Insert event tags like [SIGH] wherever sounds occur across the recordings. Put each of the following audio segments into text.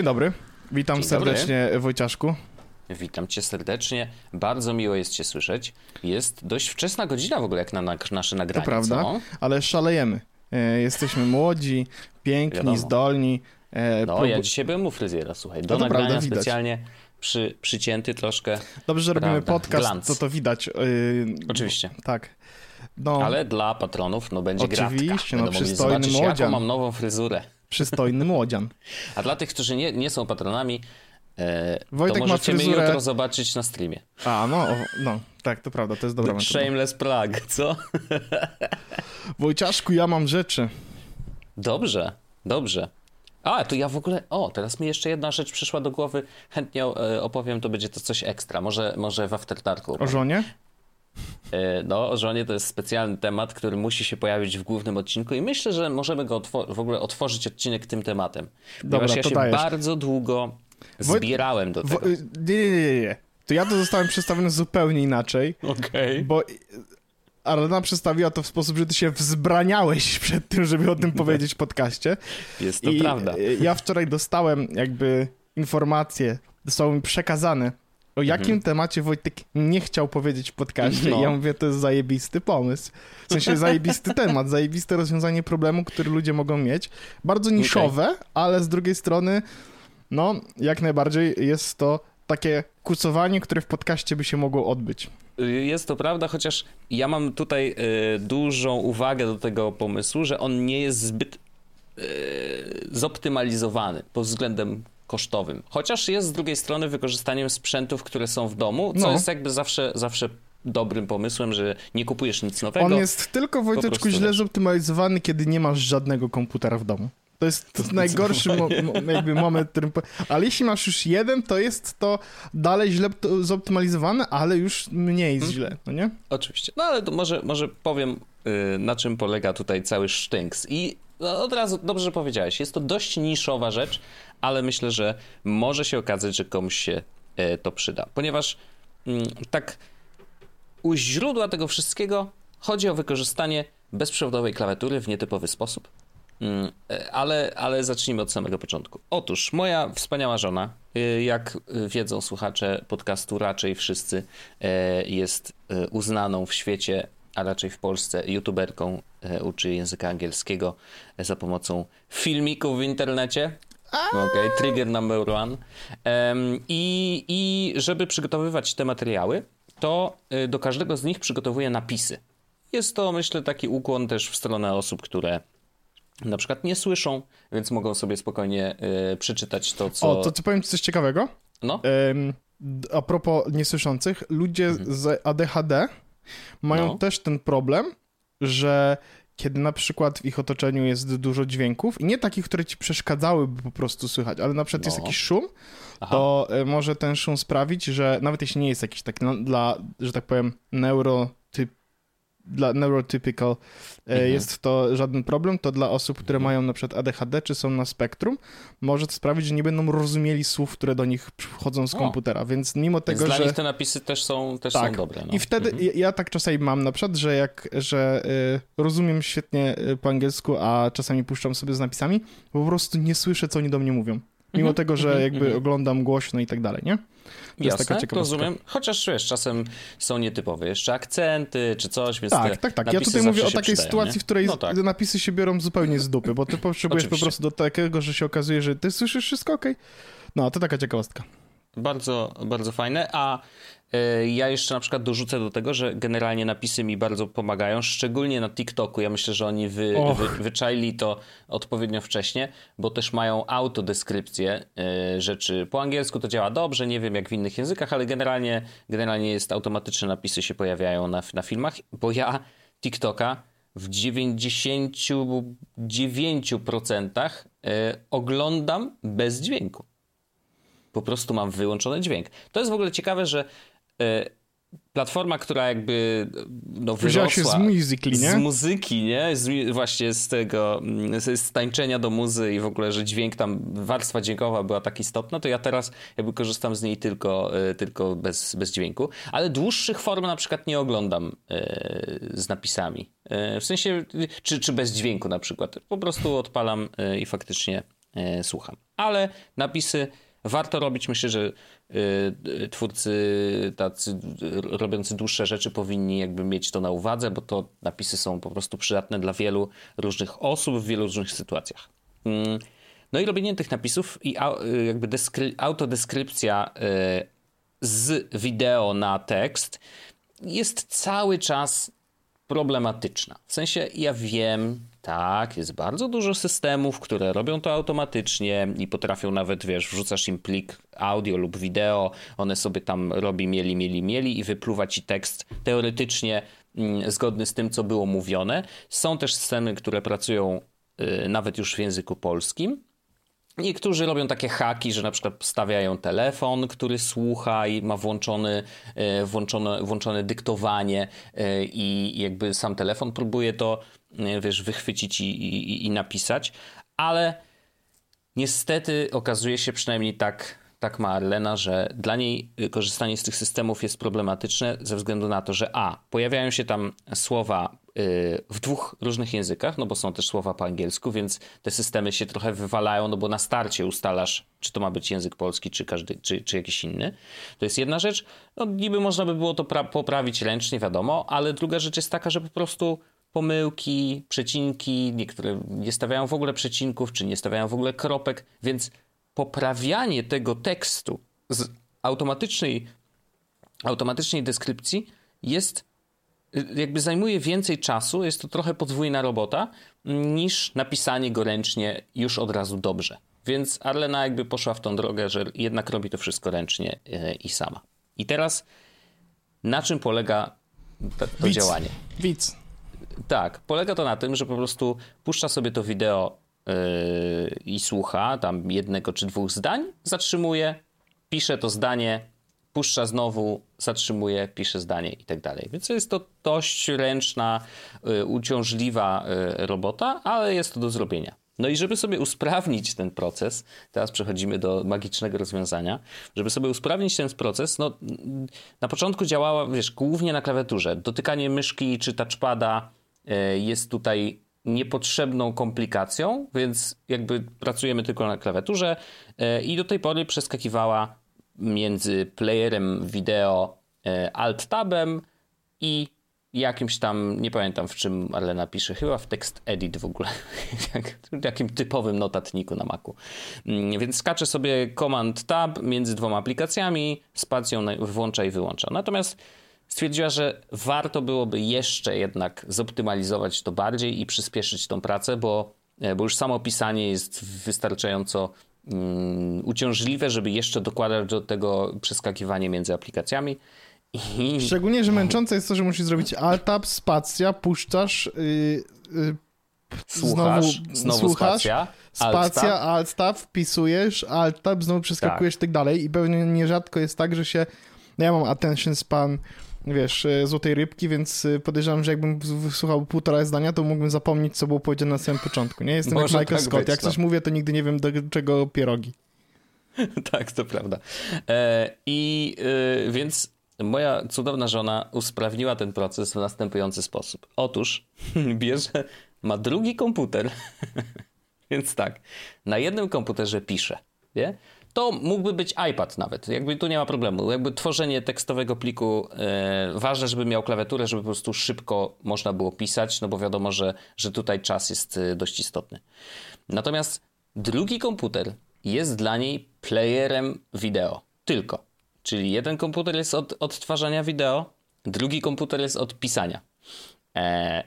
Dzień dobry, witam Dzień serdecznie Wojciaszku. Witam cię serdecznie. Bardzo miło jest cię słyszeć. Jest dość wczesna godzina w ogóle jak na, na nasze nagranie. To prawda, co? ale szalejemy. E, jesteśmy młodzi, piękni, Wiadomo. zdolni. E, No, ja dzisiaj byłem u fryzjera, słuchaj. Do No nagrania prawda, specjalnie przy, przycięty troszkę. Dobrze, że robimy Prawda, podcast, glans. to to widać. e, Oczywiście. Tak. No, Ale dla patronów no będzie Oczywiście, gratka. no, Będą przystojny zobaczyć, jaką młodzian. mam nową fryzurę. Przystojny młodzian. A dla tych, którzy nie, nie są patronami, e, Wojtek to możecie mnie fryzurę- jutro zobaczyć na streamie. A, no, no, tak, to prawda, to jest dobra. Shameless plug, co? Wojciaszku, ja mam rzeczy. Dobrze, dobrze. A, to ja w ogóle. O, teraz mi jeszcze jedna rzecz przyszła do głowy. Chętnie e, opowiem, to będzie to coś ekstra. Może, może w After Darku. O żonie? E, No, o żonie to jest specjalny temat, który musi się pojawić w głównym odcinku i myślę, że możemy go w ogóle otworzyć odcinek tym tematem. Ponieważ ja to się dajesz. bardzo długo zbierałem do tego. nie, nie, nie, nie. To ja to zostałem przedstawiony zupełnie inaczej, Okej. bo Arlena przedstawiła to w sposób, że ty się wzbraniałeś przed tym, żeby o tym [LAUGHS] powiedzieć w podcaście. Jest to I prawda. e, ja wczoraj dostałem jakby informacje, zostało mi przekazane, o jakim temacie Wojtek nie chciał powiedzieć w podcaście. Mhm. No. Ja mówię, to jest zajebisty pomysł. W sensie zajebisty temat, zajebiste rozwiązanie problemu, który ludzie mogą mieć. Bardzo niszowe, ale z drugiej strony, no, jak najbardziej jest to takie kucowanie, które w podcaście by się mogło odbyć. Jest to prawda, chociaż ja mam tutaj e, dużą uwagę do tego pomysłu, że on nie jest zbyt e, zoptymalizowany pod względem kosztowym. Chociaż jest z drugiej strony wykorzystaniem sprzętów, które są w domu, co No. jest jakby zawsze, zawsze dobrym pomysłem, że nie kupujesz nic nowego. On jest tylko, Wojteczku, źle zoptymalizowany, kiedy nie masz żadnego komputera w domu. To jest najgorszy mo mo jakby moment, którym... Ale jeśli masz już jeden, to jest to dalej źle zoptymalizowane, ale już mniej Mhm. źle, no nie? Oczywiście. No ale to może, może powiem, y, na czym polega tutaj cały sztynks. I od razu dobrze powiedziałeś. Jest to dość niszowa rzecz, ale myślę, że może się okazać, że komuś się e, to przyda. Ponieważ mm, tak u źródła tego wszystkiego chodzi o wykorzystanie bezprzewodowej klawiatury w nietypowy sposób. Mm, e, Ale, ale zacznijmy od samego początku. Otóż moja wspaniała żona, y, jak wiedzą słuchacze podcastu, raczej wszyscy, e, jest e, uznaną w świecie, a raczej w Polsce, youtuberką, e, uczy języka angielskiego e, za pomocą filmików w internecie. Okej, trigger number one. Em, i, I żeby przygotowywać te materiały, to y, do każdego z nich przygotowuję napisy. Jest to, myślę, taki ukłon też w stronę osób, które na przykład nie słyszą, więc mogą sobie spokojnie y, przeczytać to, co... O, to co powiem ci coś ciekawego? No, d- a propos niesłyszących, ludzie z ADHD mają. No. też ten problem, że kiedy na przykład w ich otoczeniu jest dużo dźwięków, i nie takich, które ci przeszkadzałyby po prostu słychać, ale na przykład jest No. jakiś szum, Aha. to e, może ten szum sprawić, że nawet jeśli nie jest jakiś taki no, dla, że tak powiem, neurotyp, dla neurotypical e, Mhm. jest to żaden problem, to dla osób, które mają na przykład ADHD czy są na spektrum, może to sprawić, że nie będą rozumieli słów, które do nich przychodzą z O. komputera, więc mimo Więc tego, dla że... nich te napisy też są, też Tak. są dobre. No. I wtedy Mhm. ja, ja tak czasami mam na przykład, że jak, że y, rozumiem świetnie y, po angielsku, a czasami puszczam sobie z napisami, po prostu nie słyszę, co oni do mnie mówią. Mimo Mhm, tego, że mhm, jakby mhm. oglądam głośno i tak dalej, nie? To jest Jasne, taka ciekawostka. rozumiem. Chociaż wiesz, czasem są nietypowe jeszcze akcenty czy coś, więc Tak, tak, tak. Ja tutaj mówię o takiej przydają, sytuacji, nie? w której No tak. napisy się biorą zupełnie z dupy, bo ty potrzebujesz po prostu do takiego, że się okazuje, że ty słyszysz wszystko okej. No, to taka ciekawostka. Bardzo, bardzo fajne. A ja jeszcze na przykład dorzucę do tego, że generalnie napisy mi bardzo pomagają, szczególnie na TikToku. Ja myślę, że oni wy, wy, wyczaili to odpowiednio wcześnie, bo też mają autodeskrypcję e, rzeczy. Po angielsku to działa dobrze, nie wiem jak w innych językach, ale generalnie, generalnie jest automatyczne napisy się pojawiają na, na filmach, bo ja TikToka w 99% e, oglądam bez dźwięku po prostu mam wyłączony dźwięk. To jest w ogóle ciekawe, że platforma, która jakby no, wyrosła się z Musical.ly, nie? z muzyki, nie? Z, właśnie z tego, z, z tańczenia do muzy i w ogóle, że dźwięk tam, warstwa dźwiękowa była tak istotna, to ja teraz jakby korzystam z niej tylko, e, tylko bez, bez dźwięku. Ale dłuższych form na przykład nie oglądam e, z napisami. E, w sensie, czy, czy bez dźwięku na przykład. Po prostu odpalam e, i faktycznie e, słucham. Ale napisy warto robić. Myślę, że twórcy tacy robiący dłuższe rzeczy powinni jakby mieć to na uwadze, bo to napisy są po prostu przydatne dla wielu różnych osób w wielu różnych sytuacjach. Mm. No i robienie tych napisów i y, jakby autodeskrypcja y, z wideo na tekst jest cały czas problematyczna. W sensie ja wiem, tak, jest bardzo dużo systemów, które robią to automatycznie i potrafią nawet, wiesz, wrzucasz im plik audio lub wideo, one sobie tam robi, mieli, mieli, mieli i wypluwa ci tekst teoretycznie mm, zgodny z tym, co było mówione. Są też systemy, które pracują y, nawet już w języku polskim. Niektórzy robią takie haki, że na przykład stawiają telefon, który słucha i ma włączony, e, włączone, włączone dyktowanie e, i jakby sam telefon próbuje to, e, wiesz, wychwycić i, i, i napisać, ale niestety okazuje się przynajmniej tak tak ma Arlena, że dla niej korzystanie z tych systemów jest problematyczne ze względu na to, że a, pojawiają się tam słowa w dwóch różnych językach, no bo są też słowa po angielsku, więc te systemy się trochę wywalają, no bo na starcie ustalasz, czy to ma być język polski, czy, każdy, czy, czy jakiś inny. To jest jedna rzecz. No niby można by było to poprawić ręcznie, wiadomo, ale druga rzecz jest taka, że po prostu pomyłki, przecinki, niektóre nie stawiają w ogóle przecinków, czy nie stawiają w ogóle kropek, więc poprawianie tego tekstu z automatycznej, automatycznej deskrypcji jest jakby zajmuje więcej czasu, jest to trochę podwójna robota, niż napisanie go ręcznie już od razu dobrze. Więc Arlena jakby poszła w tą drogę, że jednak robi to wszystko ręcznie e, i sama. I teraz na czym polega to, to działanie? Widz. Tak, polega to na tym, że po prostu puszcza sobie to wideo i słucha tam jednego czy dwóch zdań, zatrzymuje, pisze to zdanie, puszcza znowu, zatrzymuje, pisze zdanie i tak dalej. Więc jest to dość ręczna, y, uciążliwa y, robota, ale jest to do zrobienia. No i żeby sobie usprawnić ten proces, teraz przechodzimy do magicznego rozwiązania, żeby sobie usprawnić ten proces, no na początku działała, wiesz, głównie na klawiaturze. Dotykanie myszki czy touchpada y, jest tutaj niepotrzebną komplikacją, więc jakby pracujemy tylko na klawiaturze i do tej pory przeskakiwała między playerem wideo e, alt-tabem i jakimś tam, nie pamiętam w czym ale napiszę, chyba w tekst edit w ogóle, [LAUGHS] w takim typowym notatniku na Macu. Mm, więc skaczę sobie command tab między dwoma aplikacjami, spacją włącza i wyłącza. Natomiast stwierdziła, że warto byłoby jeszcze jednak zoptymalizować to bardziej i przyspieszyć tą pracę, bo, e, bo już samo pisanie jest wystarczająco um, uciążliwe, żeby jeszcze dokładać do tego przeskakiwanie między aplikacjami. I... Szczególnie, że męczące jest to, że musisz zrobić alt-tab, spacja, puszczasz, yy, yy, słuchasz, znowu, znowu słuchasz, spacja, spacja alt-tab, wpisujesz, alt-tab, znowu przeskakujesz tak. tak dalej i pewnie nierzadko jest tak, że się, no ja mam attention span wiesz, e, złotej rybki, więc e, podejrzewam, że jakbym wysłuchał półtora zdania, to mógłbym zapomnieć, co było powiedziane na samym początku. Nie jestem jak Michael tak Scott. Być, jak coś no. mówię, to nigdy nie wiem, do czego pierogi. [LAUGHS] tak, to prawda. E, I e, więc moja cudowna żona usprawniła ten proces w następujący sposób. Otóż [LAUGHS] bierze, ma drugi komputer, [LAUGHS] więc tak, na jednym komputerze pisze, nie? To mógłby być iPad nawet. Jakby tu nie ma problemu. Jakby tworzenie tekstowego pliku, e, ważne, żeby miał klawiaturę, żeby po prostu szybko można było pisać, no bo wiadomo, że, że tutaj czas jest e, dość istotny. Natomiast drugi komputer jest dla niej playerem wideo. Tylko. Czyli jeden komputer jest od odtwarzania wideo, drugi komputer jest od pisania. E,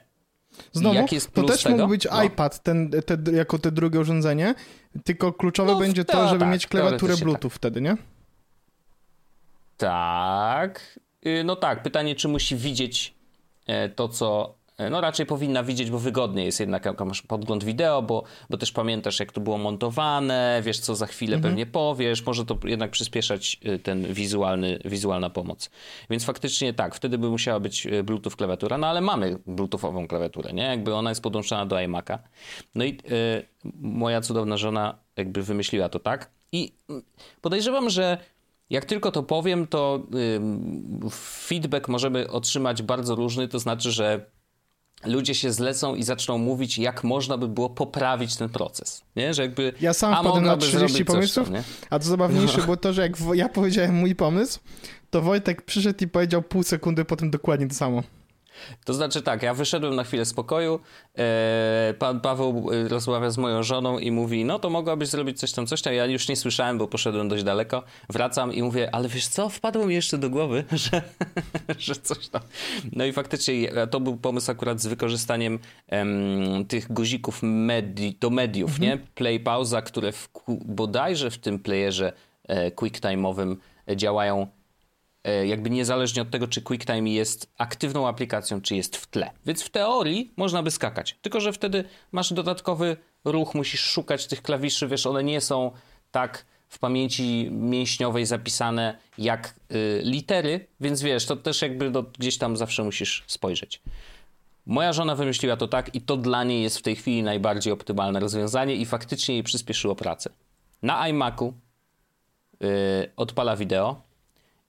Znowu, to też tego? mógł być no. iPad ten, te, jako te drugie urządzenie, tylko kluczowe no, będzie to, żeby tak, mieć klawiaturę Bluetooth tak. wtedy, nie? Tak. Y, no tak, pytanie, czy musi widzieć e, to, co no raczej powinna widzieć, bo wygodnie jest jednak, jak masz podgląd wideo, bo, bo też pamiętasz, jak to było montowane, wiesz, co za chwilę mhm. pewnie powiesz, może to jednak przyspieszać y, ten wizualny, wizualna pomoc. Więc faktycznie tak, wtedy by musiała być y, Bluetooth klawiatura, no ale mamy Bluetoothową klawiaturę, nie? Jakby ona jest podłączona do iMac'a. No i y, moja cudowna żona jakby wymyśliła to tak i mm, podejrzewam, że jak tylko to powiem, to feedback możemy otrzymać bardzo różny, to znaczy, że ludzie się zlecą i zaczną mówić, jak można by było poprawić ten proces. Nie? Że jakby, ja sam wpadłem na 30 pomysłów, tam, a to zabawniejsze no. było to, że jak ja powiedziałem mój pomysł, to Wojtek przyszedł i powiedział pół sekundy potem dokładnie to samo. To znaczy tak, ja wyszedłem na chwilę spokoju, e, pan Paweł e, rozmawia z moją żoną i mówi, no to mogłabyś zrobić coś tam, coś tam. Ja już nie słyszałem, bo poszedłem dość daleko. Wracam i mówię, ale wiesz co, wpadło mi jeszcze do głowy, [LAUGHS] że, że coś tam. No i faktycznie to był pomysł akurat z wykorzystaniem em, tych guzików medi do mediów, mhm. nie? Play, pauza, które w, bodajże w tym playerze e, QuickTime'owym działają E, jakby niezależnie od tego, czy QuickTime jest aktywną aplikacją, czy jest w tle. Więc w teorii można by skakać. Tylko, że wtedy masz dodatkowy ruch, musisz szukać tych klawiszy, wiesz, one nie są tak w pamięci mięśniowej zapisane jak y, litery, więc wiesz, to też jakby do, gdzieś tam zawsze musisz spojrzeć. Moja żona wymyśliła to tak i to dla niej jest w tej chwili najbardziej optymalne rozwiązanie i faktycznie jej przyspieszyło pracę. Na iMacu yy, odpala wideo,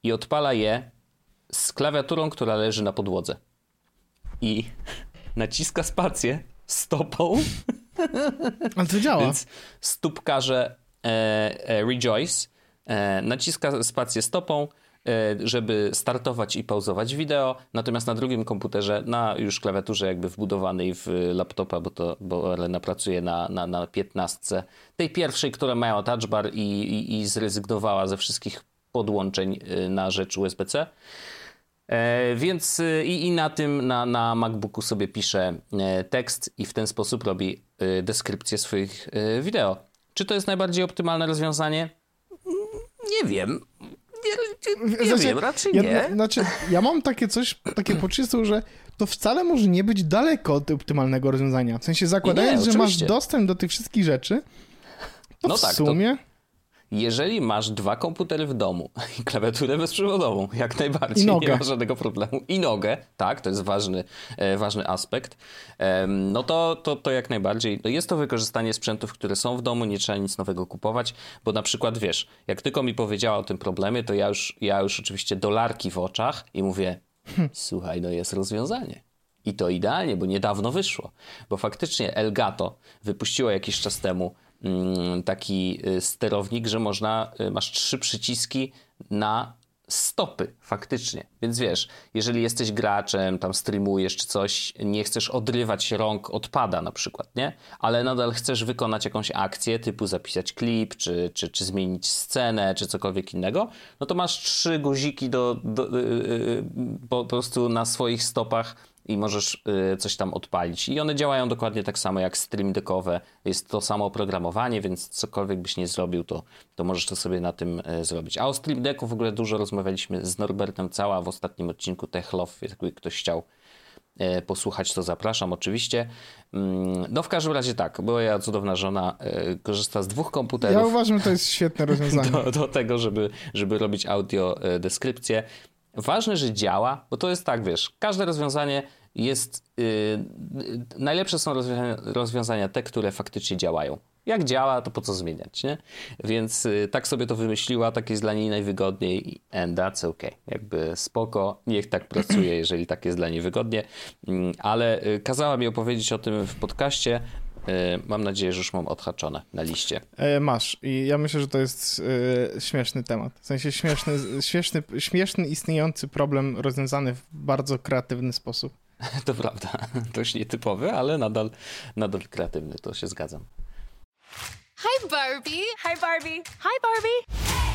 i odpala je z klawiaturą, która leży na podłodze. I [LAUGHS] naciska spację stopą. [LAUGHS] Ale to działa. Więc stópkarze e, e, Rejoice e, naciska spację stopą, e, żeby startować i pauzować wideo, natomiast na drugim komputerze, na już klawiaturze jakby wbudowanej w laptopa, bo to bo Elena pracuje na, na, na 15, tej pierwszej, która mają touch bar i, i, i zrezygnowała ze wszystkich podłączeń y, na rzecz USB-C. E, więc y, i, i, na tym, na, na MacBooku sobie pisze e, tekst i w ten sposób robi y, deskrypcję swoich wideo. Czy to jest najbardziej optymalne rozwiązanie? Nie wiem. Nie, nie, nie znaczy, wiem, raczej ja, nie. Znaczy, ja mam takie coś, takie [CLEARS THROAT] poczucie, że to wcale może nie być daleko od optymalnego rozwiązania. W sensie zakładając, nie, że masz dostęp do tych wszystkich rzeczy, to no w tak, sumie... To jeżeli masz dwa komputery w domu i klawiaturę bezprzewodową, jak najbardziej, nie ma żadnego problemu, i nogę, tak, to jest ważny, e, ważny aspekt, no to, to, to jak najbardziej. No jest to wykorzystanie sprzętów, które są w domu, nie trzeba nic nowego kupować, bo na przykład wiesz, jak tylko mi powiedziała o tym problemie, to ja już, ja już oczywiście dolarki w oczach i mówię, hm. słuchaj, no jest rozwiązanie. I to idealnie, bo niedawno wyszło. Bo faktycznie Elgato wypuściło jakiś czas temu taki y, sterownik, że można, y, masz trzy przyciski na stopy faktycznie. Więc wiesz, jeżeli jesteś graczem, tam streamujesz czy coś, nie chcesz odrywać rąk od pada na przykład, nie? Ale nadal chcesz wykonać jakąś akcję, typu zapisać klip, czy, czy, czy zmienić scenę, czy cokolwiek innego, no to masz trzy guziki do, do yy, po prostu na swoich stopach i możesz y, coś tam odpalić. I one działają dokładnie tak samo jak Stream Deckowe. Jest to samo oprogramowanie, więc cokolwiek byś nie zrobił, to, to możesz to sobie na tym y, zrobić. A o Stream Decku w ogóle dużo rozmawialiśmy z Norbertem Cała w ostatnim odcinku Tech Love, jakby ktoś chciał y, posłuchać, to zapraszam oczywiście. Mm, no w każdym razie tak, bo ja cudowna żona korzysta z dwóch komputerów. Ja uważam, że to jest świetne rozwiązanie. [LAUGHS] Do, do tego, żeby, żeby robić audio deskrypcję. Ważne, że działa, bo to jest tak, wiesz, każde rozwiązanie jest. Yy, najlepsze są rozwiązania, rozwiązania te, które faktycznie działają. Jak działa, to po co zmieniać, nie? Więc yy, tak sobie to wymyśliła, tak jest dla niej najwygodniej and that's okay. Jakby spoko, niech tak pracuje, jeżeli tak jest dla niej wygodnie. Yy, ale y, kazała mi opowiedzieć o tym w podcaście, mam nadzieję, że już mam odhaczone na liście. E, masz i ja myślę, że to jest e, śmieszny temat. W sensie śmieszny, [LAUGHS] śmieszny, śmieszny istniejący problem rozwiązany w bardzo kreatywny sposób. [LAUGHS] To prawda. Dość nietypowy, ale nadal, nadal kreatywny, to się zgadzam. Hi Barbie! Hi Barbie! Hi Barbie!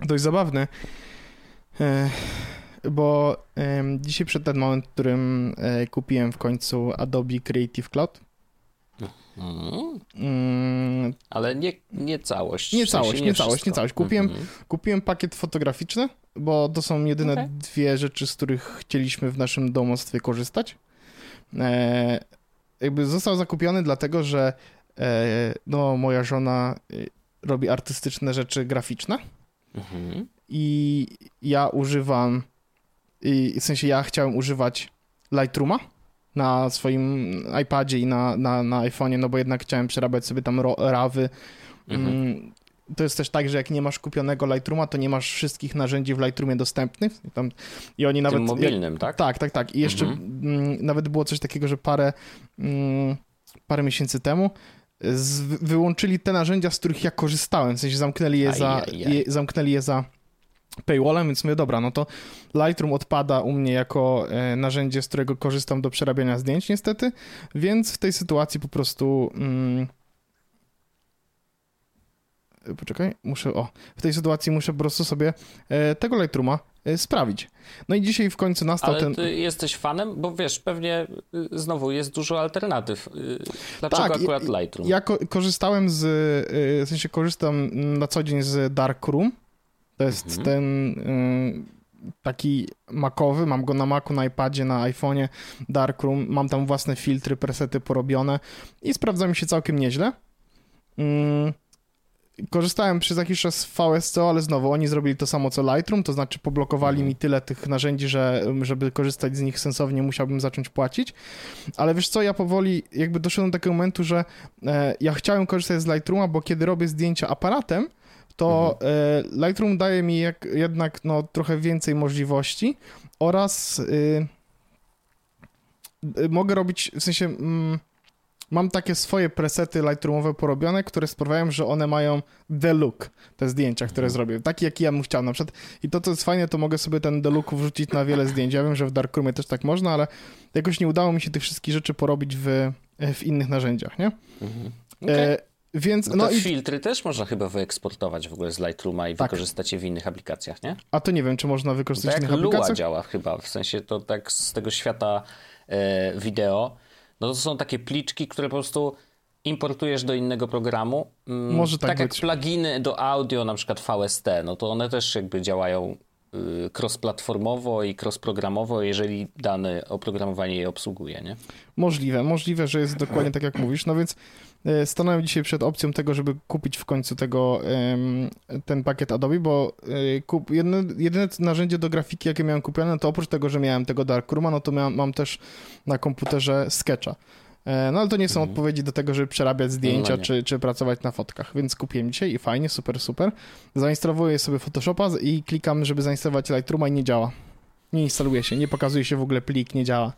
dość zabawny, e, bo dzisiaj przed ten moment, w którym e, kupiłem w końcu Adobe Creative Cloud. Mhm. Mm. Ale nie, nie całość. Nie całość, nie, nie całość, nie całość. Kupiłem, mm -hmm. kupiłem pakiet fotograficzny, bo to są jedyne okay. dwie rzeczy, z których chcieliśmy w naszym domostwie korzystać. e, jakby został zakupiony dlatego, że e, no, moja żona e, robi artystyczne rzeczy graficzne mhm. i ja używam i w sensie ja chciałem używać Lightrooma na swoim iPadzie i na, na, na iPhone'ie, no bo jednak chciałem przerabiać sobie tam rawy. Mhm. Mm, to jest też tak, że jak nie masz kupionego Lightrooma, to nie masz wszystkich narzędzi w Lightroomie dostępnych. I, tam, i oni nawet. Tym mobilnym, jak, tak? Tak, tak, tak. I jeszcze mhm. m, nawet było coś takiego, że parę, m, mm, parę miesięcy temu z, wyłączyli te narzędzia, z których ja korzystałem. W sensie zamknęli je, za, je, zamknęli je za paywallem, więc mówię, dobra, no to Lightroom odpada u mnie jako e, narzędzie, z którego korzystam do przerabiania zdjęć niestety, więc w tej sytuacji po prostu... Mm, poczekaj, muszę, o, w tej sytuacji muszę po prostu sobie e, tego Lightrooma sprawić. No i dzisiaj w końcu nastał Ale ten... ty jesteś fanem? Bo wiesz, pewnie y, znowu jest dużo alternatyw. Y, dlaczego tak, akurat Lightroom? Ja, ja korzystałem z, y, w sensie korzystam na co dzień z Darkroom, to jest mhm. ten y, taki makowy, mam go na Macu, na iPadzie, na iPhone'ie, Darkroom, mam tam własne filtry, presety porobione i sprawdza mi się całkiem nieźle. Mm, korzystałem przez jakiś czas z VSCO, ale znowu oni zrobili to samo co Lightroom, to znaczy poblokowali mhm. mi tyle tych narzędzi, że żeby korzystać z nich sensownie musiałbym zacząć płacić. Ale wiesz co, ja powoli jakby doszedłem do takiego momentu, że e, ja chciałem korzystać z Lightrooma, bo kiedy robię zdjęcia aparatem, to mhm. E, Lightroom daje mi jak, jednak no, trochę więcej możliwości oraz y, y, mogę robić, w sensie mm, mam takie swoje presety Lightroomowe porobione, które sprawiają, że one mają the look, te zdjęcia, które mhm. zrobię, taki jaki ja bym chciał na przykład. I to, co jest fajne, to mogę sobie ten the look wrzucić na wiele zdjęć. Ja wiem, że w Darkroomie też tak można, ale jakoś nie udało mi się tych wszystkich rzeczy porobić w, w innych narzędziach, nie? Mhm. Okay. E, więc, no, no i... filtry też można chyba wyeksportować w ogóle z Lightrooma i tak. wykorzystać je w innych aplikacjach, nie? A to nie wiem, czy można wykorzystać w innych Lua aplikacjach? działa chyba, w sensie to tak z tego świata e, wideo, no to są takie pliczki, które po prostu importujesz do innego programu. Mm, Może tak, tak jak pluginy do audio, na przykład VST, no to one też jakby działają y, cross-platformowo i cross-programowo, jeżeli dane oprogramowanie je obsługuje, nie? Możliwe, możliwe, że jest dokładnie tak jak mówisz, no więc stanąłem dzisiaj przed opcją tego, żeby kupić w końcu tego, ten pakiet Adobe, bo e, kup, jedne, jedyne narzędzie do grafiki, jakie miałem kupione, to oprócz tego, że miałem tego Darkrooma, no to miałem, mam też na komputerze Sketcha. E, no ale to nie są mhm. odpowiedzi do tego, żeby przerabiać zdjęcia no, czy, czy pracować na fotkach, więc kupiłem dzisiaj i fajnie, super, super. Zainstalowuję sobie Photoshopa i klikam, żeby zainstalować Lightrooma i nie działa. Nie instaluje się, nie pokazuje się w ogóle plik, nie działa.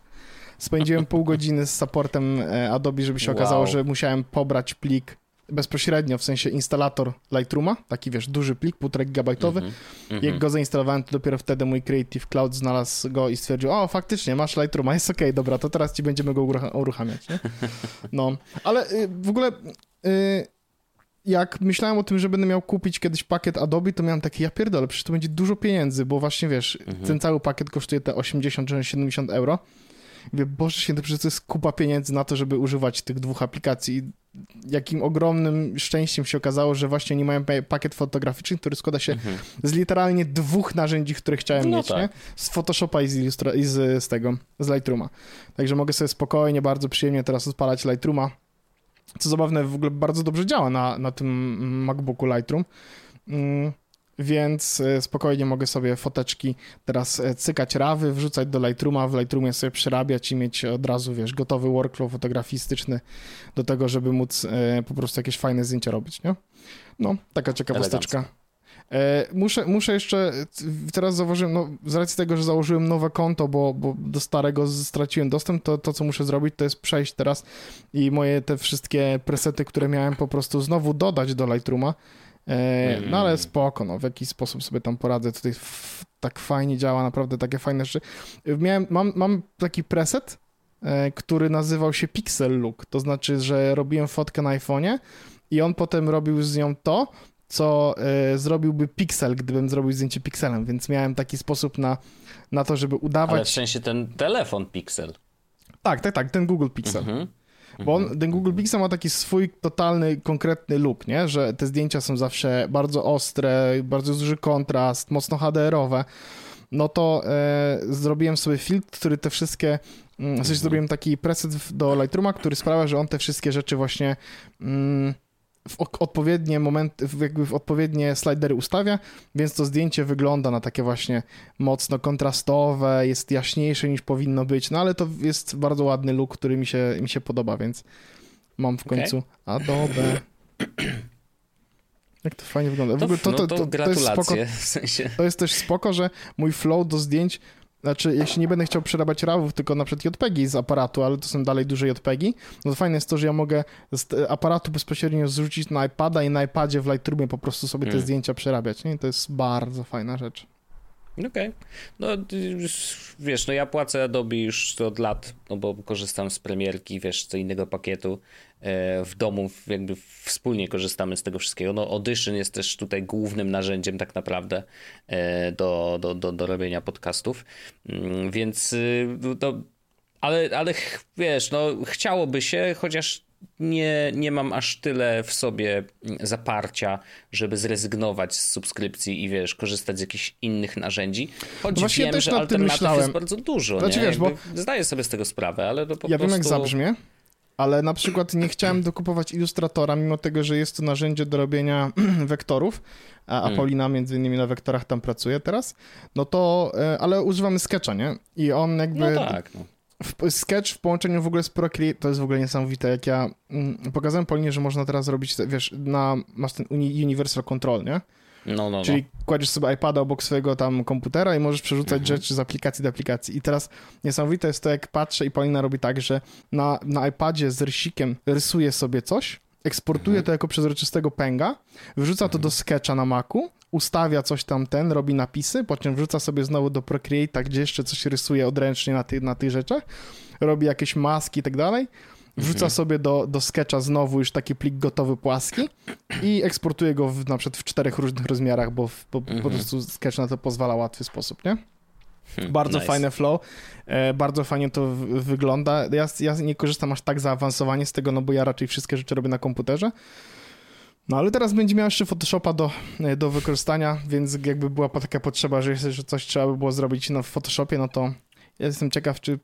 Spędziłem pół godziny z supportem e, Adobe, żeby się wow. okazało, że musiałem pobrać plik bezpośrednio, w sensie instalator Lightrooma, taki wiesz, duży plik, półtora gigabajtowy. Mm -hmm. Jak mhm. go zainstalowałem, to dopiero wtedy mój Creative Cloud znalazł go i stwierdził, o faktycznie, masz Lightrooma, jest okej, okay, dobra, to teraz ci będziemy go uruchamiać, nie? No, ale y, w ogóle y, jak myślałem o tym, że będę miał kupić kiedyś pakiet Adobe, to miałem takie, ja pierdolę, przecież to będzie dużo pieniędzy, bo właśnie wiesz, -hmm. ten cały pakiet kosztuje te 80 czy 70 euro. Mówię, Boże święty, przecież to jest kupa pieniędzy na to, żeby używać tych dwóch aplikacji. Jakim ogromnym szczęściem się okazało, że właśnie nie mają pakiet fotograficzny, który składa się mhm. z literalnie dwóch narzędzi, które chciałem no mieć, tak. nie? Z Photoshopa i, z, Illustra- i z, z tego, z Lightrooma. Także mogę sobie spokojnie, bardzo przyjemnie teraz odpalać Lightrooma. Co zabawne, w ogóle bardzo dobrze działa na, na tym MacBooku Lightroom. Mm więc e, spokojnie mogę sobie foteczki teraz e, cykać rawy, wrzucać do Lightrooma, w Lightroomie sobie przerabiać i mieć od razu, wiesz, gotowy workflow fotografistyczny do tego, żeby móc e, po prostu jakieś fajne zdjęcia robić, nie? No, taka ciekawosteczka. Muszę, muszę jeszcze, teraz zauważyłem, no z racji tego, że założyłem nowe konto, bo, bo do starego straciłem dostęp, to to, co muszę zrobić, to jest przejść teraz i moje te wszystkie presety, które miałem po prostu znowu dodać do Lightrooma, E, no ale spoko, no, w jakiś sposób sobie tam poradzę. Tutaj tak fajnie działa, naprawdę takie fajne rzeczy. Miałem, mam, mam taki preset, e, który nazywał się Pixel Look, to znaczy, że robiłem fotkę na iPhone'ie i on potem robił z nią to, co e, zrobiłby Pixel, gdybym zrobił zdjęcie Pixelem, więc miałem taki sposób na, na to, żeby udawać... Ale w sensie ten telefon Pixel. Tak, tak, tak, ten Google Pixel. Mhm. Bo on, ten Google Pixel ma taki swój totalny, konkretny look, nie? Że te zdjęcia są zawsze bardzo ostre, bardzo duży kontrast, mocno HDR-owe. no to e, zrobiłem sobie filtr, który te wszystkie, mm, w sensie zrobiłem taki preset do Lightrooma, który sprawia, że on te wszystkie rzeczy właśnie mm, w odpowiednie momenty, jakby w odpowiednie slidery ustawia, więc to zdjęcie wygląda na takie właśnie mocno kontrastowe, jest jaśniejsze niż powinno być, no ale to jest bardzo ładny look, który mi się, mi się podoba, więc mam w końcu okay. Adobe. Jak to fajnie wygląda. W ogóle to, to, no to, to, to jest spoko. W sensie. To jest też spoko, że mój flow do zdjęć znaczy, jeśli nie będę chciał przerabiać RAWów, tylko na przykład JPEGi z aparatu, ale to są dalej duże JPEGi, no to fajne jest to, że ja mogę z aparatu bezpośrednio zrzucić na iPada i na iPadzie w Lightroomie po prostu sobie te hmm. zdjęcia przerabiać. Nie? To jest bardzo fajna rzecz. Okej. Okay. No wiesz, no ja płacę Adobe już od lat, no bo korzystam z premierki, wiesz, co innego pakietu. E, w domu jakby wspólnie korzystamy z tego wszystkiego. No Audition jest też tutaj głównym narzędziem tak naprawdę e, do, do, do, do robienia podcastów, mm, więc y, to, ale, ale wiesz, no chciałoby się, chociaż nie, nie mam aż tyle w sobie zaparcia, żeby zrezygnować z subskrypcji i wiesz, korzystać z jakichś innych narzędzi. Choć no Właśnie wiem, że alternatyw jest bardzo dużo. Znaczy, nie? Wiesz, bo... Zdaję sobie z tego sprawę, ale to po ja prostu... wiem jak zabrzmie, ale na przykład nie chciałem dokupować Illustratora, mimo tego, że jest to narzędzie do robienia [CLEARS THROAT] wektorów, a, hmm. Paulina między innymi na wektorach tam pracuje teraz, no to, e, ale używamy Sketcha, nie? I on jakby... No tak, no. Sketch w połączeniu w ogóle z Procreate to jest w ogóle niesamowite, jak ja mm, pokazałem Polinie, że można teraz robić, wiesz, na, masz ten Universal Control, nie? No, no, Czyli no. kładziesz sobie iPada obok swojego tam komputera i możesz przerzucać mhm. rzeczy z aplikacji do aplikacji. I teraz niesamowite jest to, jak patrzę i Paulina robi tak, że na, na iPadzie z rysikiem rysuje sobie coś, eksportuje mhm. to jako przezroczystego pęga, wrzuca to do Sketcha na Macu, ustawia coś tam ten, robi napisy, po czym wrzuca sobie znowu do Procreate'a, gdzie jeszcze coś rysuje odręcznie na, ty, na tych rzeczach, robi jakieś maski i tak dalej, wrzuca mhm. sobie do, do Sketcha znowu już taki plik gotowy płaski i eksportuje go w, na przykład w czterech różnych rozmiarach, bo, bo po mhm. prostu Sketch na to pozwala w łatwy sposób, nie? Hmm, bardzo nice. fajne flow, e, bardzo fajnie to w, wygląda. Ja, ja nie korzystam aż tak zaawansowanie z tego, no bo ja raczej wszystkie rzeczy robię na komputerze. No ale teraz będzie miał jeszcze Photoshopa do, e, do wykorzystania, więc jakby była taka potrzeba, że, coś trzeba by było zrobić no, w Photoshopie, no to ja jestem ciekaw, czy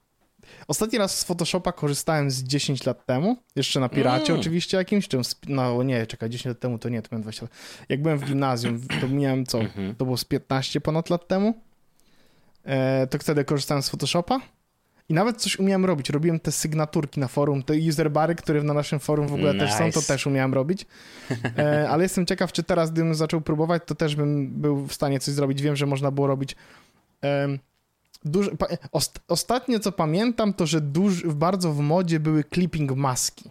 Ostatni raz z Photoshopa korzystałem z 10 lat temu, jeszcze na Piracie mm. oczywiście jakimś, czy no nie, czekaj, 10 lat temu to nie, to miałem 20 lat. Jak byłem w gimnazjum, to miałem co, mhm. to było z 15 ponad lat temu, to wtedy korzystałem z Photoshopa i nawet coś umiałem robić. Robiłem te sygnaturki na forum, te userbary, które na naszym forum w ogóle nice. też są, to też umiałem robić. E, [LAUGHS] ale jestem ciekaw, czy teraz, gdybym zaczął próbować, to też bym był w stanie coś zrobić. Wiem, że można było robić. E, duż, ost, ostatnio, co pamiętam, to że duż, bardzo w modzie były clipping maski.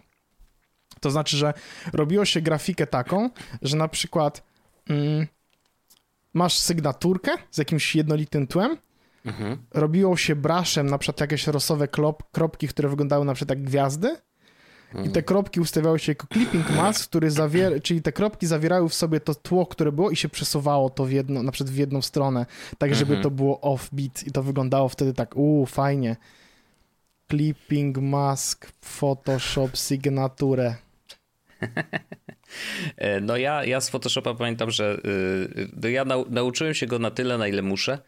To znaczy, że robiło się grafikę taką, że na przykład mm, masz sygnaturkę z jakimś jednolitym tłem, Mhm. Robiło się braszem na przykład jakieś rosowe klop, kropki, które wyglądały na przykład jak gwiazdy. I te kropki ustawiały się jako clipping mask, który zawier... [CLEARS THROAT] czyli te kropki zawierały w sobie to tło, które było i się przesuwało to w jedno, na przykład w jedną stronę, tak żeby mhm. to było offbeat i to wyglądało wtedy tak, uuu, fajnie. Clipping mask, Photoshop, sygnaturę. [LAUGHS] E, no ja, ja z Photoshopa pamiętam, że yy, ja nau nauczyłem się go na tyle, na ile muszę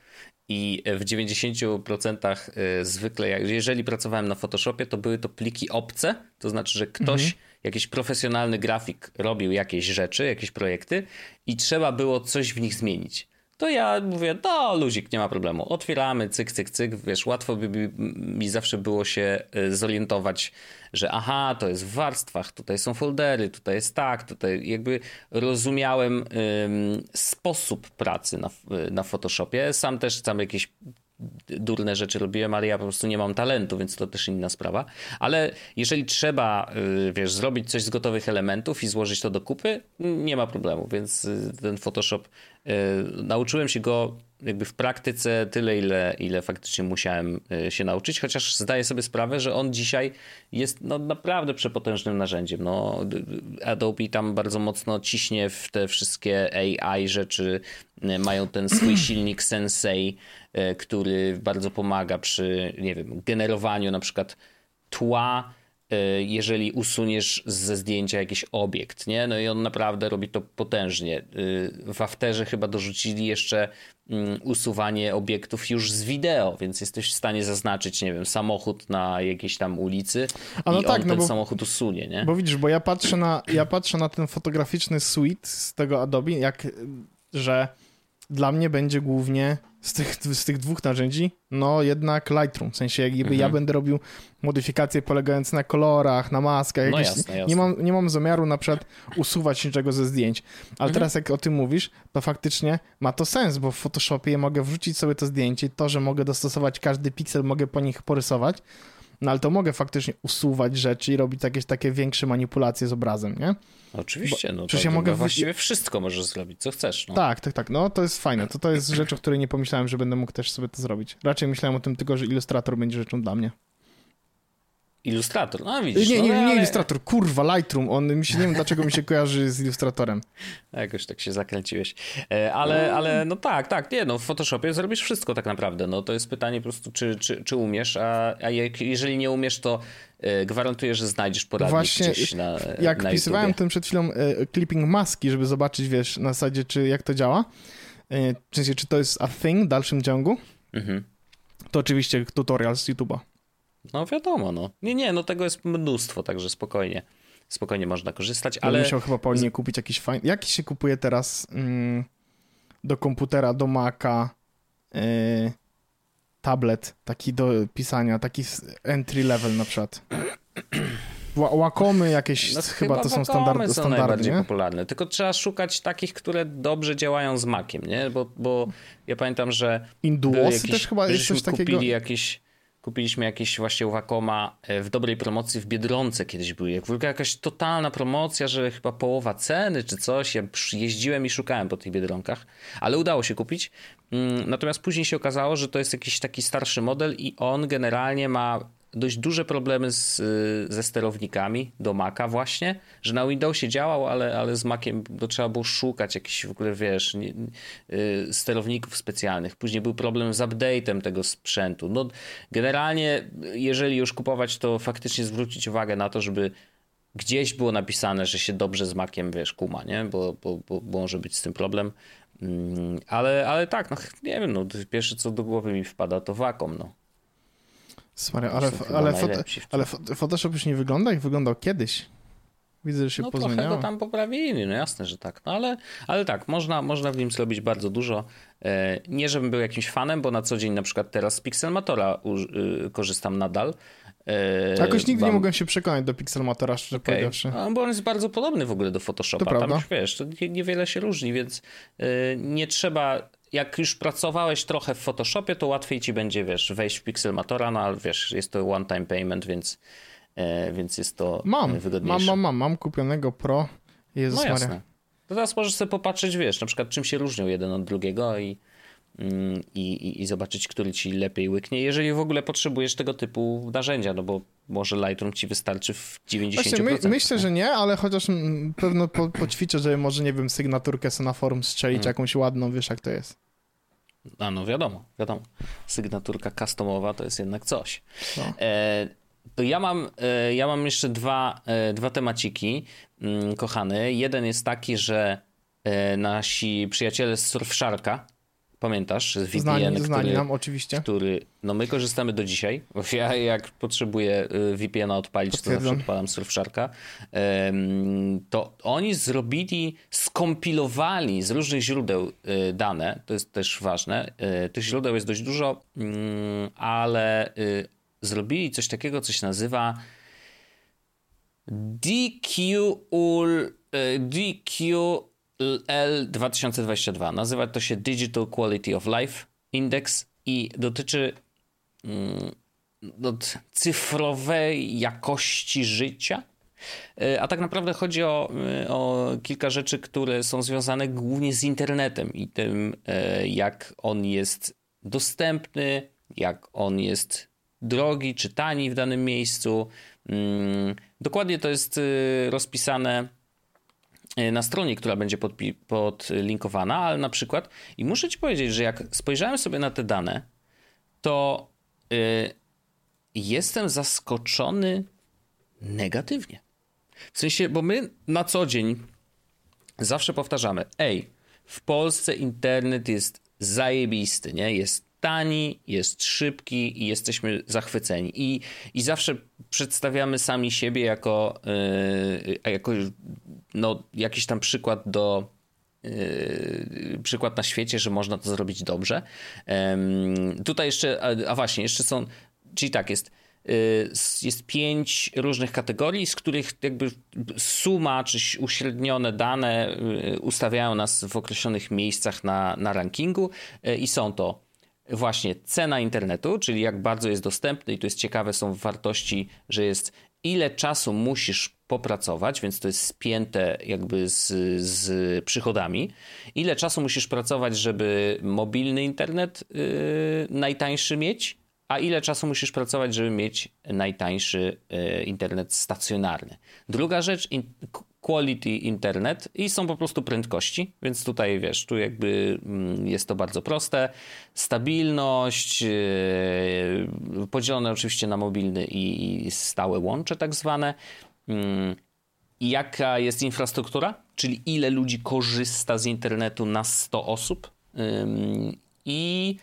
i w 90% y, zwykle, jeżeli pracowałem na Photoshopie, to były to pliki obce, to znaczy, że ktoś, mhm. jakiś profesjonalny grafik robił jakieś rzeczy, jakieś projekty i trzeba było coś w nich zmienić to ja mówię, no luzik, nie ma problemu. Otwieramy, cyk, cyk, cyk, wiesz, łatwo by mi zawsze było się y, zorientować, że aha, to jest w warstwach, tutaj są foldery, tutaj jest tak, tutaj jakby rozumiałem ym, sposób pracy na, na Photoshopie. Sam też tam jakieś durne rzeczy robiłem, ale ja po prostu nie mam talentu, więc to też inna sprawa. Ale jeżeli trzeba, y, wiesz, zrobić coś z gotowych elementów i złożyć to do kupy, nie ma problemu, więc y, ten Photoshop, y, nauczyłem się go jakby w praktyce tyle, ile, ile faktycznie musiałem się nauczyć, chociaż zdaję sobie sprawę, że on dzisiaj jest no, naprawdę przepotężnym narzędziem. No, Adobe tam bardzo mocno ciśnie w te wszystkie AI rzeczy, mają ten swój [CLEARS THROAT] silnik Sensei, który bardzo pomaga przy, nie wiem, generowaniu na przykład tła E, jeżeli usuniesz ze zdjęcia jakiś obiekt, nie? No i on naprawdę robi to potężnie. E, w Afterze chyba dorzucili jeszcze mm, usuwanie obiektów już z wideo, więc jesteś w stanie zaznaczyć, nie wiem, samochód na jakiejś tam ulicy A no i tak, on no ten bo, samochód usunie, nie? Bo widzisz, bo ja patrzę na, ja patrzę na ten fotograficzny suite z tego Adobe, jak, że dla mnie będzie głównie z tych, z tych dwóch narzędzi, no jednak Lightroom. W sensie, jakby mhm. ja będę robił modyfikacje polegające na kolorach, na maskach. No jasne, jasne. Nie, mam, nie mam zamiaru na przykład usuwać niczego ze zdjęć. Ale mhm. teraz jak o tym mówisz, to faktycznie ma to sens, bo w Photoshopie mogę wrzucić sobie to zdjęcie, to, że mogę dostosować każdy piksel, mogę po nich porysować, no ale to mogę faktycznie usuwać rzeczy i robić jakieś takie większe manipulacje z obrazem, nie? Oczywiście, no przecież to, ja mogę właściwie wszystko możesz zrobić, co chcesz. No. Tak, tak, tak. No to jest fajne. To, to jest rzecz, o której nie pomyślałem, że będę mógł też sobie to zrobić. Raczej myślałem o tym tylko, że ilustrator będzie rzeczą dla mnie. Ilustrator, no widzisz. Nie, nie, nie, no, nie ale... ilustrator, kurwa, Lightroom. On mi się, nie wiem dlaczego mi się kojarzy z ilustratorem. [LAUGHS] Jakoś tak się zakręciłeś. E, ale, ale no tak, tak, nie, no w Photoshopie zrobisz wszystko tak naprawdę. No to jest pytanie po prostu, czy, czy, czy umiesz, a, a jak, jeżeli nie umiesz, to e, gwarantuję, że znajdziesz poradnik Właśnie, gdzieś na jak na pisywałem ten przed chwilą e, clipping maski, żeby zobaczyć, wiesz, na zasadzie, czy jak to działa, w sensie, czy to jest a thing w dalszym ciągu, mhm. to oczywiście tutorial z YouTube'a. No wiadomo, no. Nie, nie, no tego jest mnóstwo, także spokojnie. Spokojnie można korzystać, ale... Musiał chyba Paulinie kupić jakiś fajny... Jaki się kupuje teraz mm, do komputera, do Maca yy, tablet taki do pisania, taki entry level na przykład? [CLEARS THROAT] Łakomy jakieś, no, chyba, chyba to są standardy, są najbardziej nie? popularne. Tylko trzeba szukać takich, które dobrze działają z Maciem, nie? Bo, bo ja pamiętam, że Induosy też chyba jest coś takiego. kupili jakieś Kupiliśmy jakieś właśnie Wacoma e, w dobrej promocji w Biedronce kiedyś były. Jak była jakaś totalna promocja, że chyba połowa ceny czy coś. Ja jeździłem i szukałem po tych Biedronkach, ale udało się kupić. Mm, natomiast później się okazało, że to jest jakiś taki starszy model i on generalnie ma dość duże problemy z, ze sterownikami do Maca właśnie, że na Windowsie działał, ale, ale z Maciem to trzeba było szukać jakichś w ogóle, wiesz, nie, y, sterowników specjalnych. Później był problem z update'em tego sprzętu. No, generalnie, jeżeli już kupować, to faktycznie zwrócić uwagę na to, żeby gdzieś było napisane, że się dobrze z Maciem, wiesz, kuma, nie? Bo, bo, bo, bo może być z tym problem. Mm, ale, ale tak, no nie wiem, no, pierwsze co do głowy mi wpada to Wacom, no. Smaria, ale, ale, foto, ale Photoshop już nie wygląda jak wyglądał kiedyś. Widzę, że się no, pozmieniało. trochę go tam poprawili, no jasne, że tak. No ale, ale tak, można, można w nim zrobić bardzo dużo. E, nie, żebym był jakimś fanem, bo na co dzień na przykład teraz z Pixelmatora y, korzystam nadal. E, Jakoś nigdy Wam... nie mogłem się przekonać do Pixelmatora, szczerze okay. powiedziawszy. A, bo on jest bardzo podobny w ogóle do Photoshopa. To Tam już wiesz, to niewiele się różni, więc e, nie trzeba jak już pracowałeś trochę w Photoshopie, to łatwiej ci będzie, wiesz, wejść w Pixelmatora, no ale wiesz, jest to one-time payment, więc, e, więc jest to mam, wygodniejsze. Mam, mam, mam, mam kupionego Pro. Jezus no jasne. Maria. To teraz możesz sobie popatrzeć, wiesz, na przykład czym się różnią jeden od drugiego i, mm, i, i, i zobaczyć, który ci lepiej łyknie, jeżeli w ogóle potrzebujesz tego typu narzędzia, no bo może Lightroom ci wystarczy w 90%. Właśnie, my, myślę, że nie, ale chociaż pewno po, poćwiczę, że może, nie wiem, sygnaturkę sobie na forum strzelić hmm. jakąś ładną, wiesz jak to jest. A no wiadomo, wiadomo. Sygnaturka customowa to jest jednak coś. No. E, to ja mam, e, ja mam jeszcze dwa, e, dwa temaciki, mm, kochany. Jeden jest taki, że e, nasi przyjaciele z Surfsharka Pamiętasz? VPN, znani, znani który, nam oczywiście. Który, no my korzystamy do dzisiaj. Ja jak potrzebuję y, VPN-a odpalić, to zawsze odpalam Surfsharka. To oni zrobili, skompilowali z różnych źródeł y, dane. To jest też ważne. Y, tych źródeł jest dość dużo, mm, ale zrobili coś takiego, co się nazywa DQ, DQ L2022. Nazywa to się Digital Quality of Life Index i dotyczy mm, cyfrowej jakości życia. E, a tak naprawdę chodzi o, e, o kilka rzeczy, które są związane głównie z internetem i tym, e, jak on jest dostępny, jak on jest drogi czy tani w danym miejscu. Mm, dokładnie to jest rozpisane na stronie, która będzie podlinkowana, ale na przykład, i muszę ci powiedzieć, że jak spojrzałem sobie na te dane, to yy, jestem zaskoczony negatywnie. W sensie, bo my na co dzień zawsze powtarzamy, ej, w Polsce internet jest zajebisty, nie? Jest tani, jest szybki i jesteśmy zachwyceni. I, i zawsze przedstawiamy sami siebie jako, yy, jako no, jakiś tam przykład do, yy, przykład na świecie, że można to zrobić dobrze. Yy, tutaj jeszcze, a, właśnie, jeszcze są, czyli tak, jest Y, jest pięć różnych kategorii, z których jakby suma czy uśrednione dane y, ustawiają nas w określonych miejscach na, na rankingu i są to właśnie cena internetu, czyli jak bardzo jest dostępny i to jest ciekawe, są wartości, że jest ile czasu musisz popracować, więc to jest spięte jakby z, z przychodami. Ile czasu musisz pracować, żeby mobilny internet yy, najtańszy mieć, a ile czasu musisz pracować, żeby mieć najtańszy e, internet stacjonarny. Druga rzecz, quality internet i są po prostu prędkości, więc tutaj wiesz, tu jakby mm, jest to bardzo proste. Stabilność, e, podzielone oczywiście na mobilny i stałe łącze tak zwane. Mm, jaka jest infrastruktura, czyli ile ludzi korzysta z internetu na 100 osób i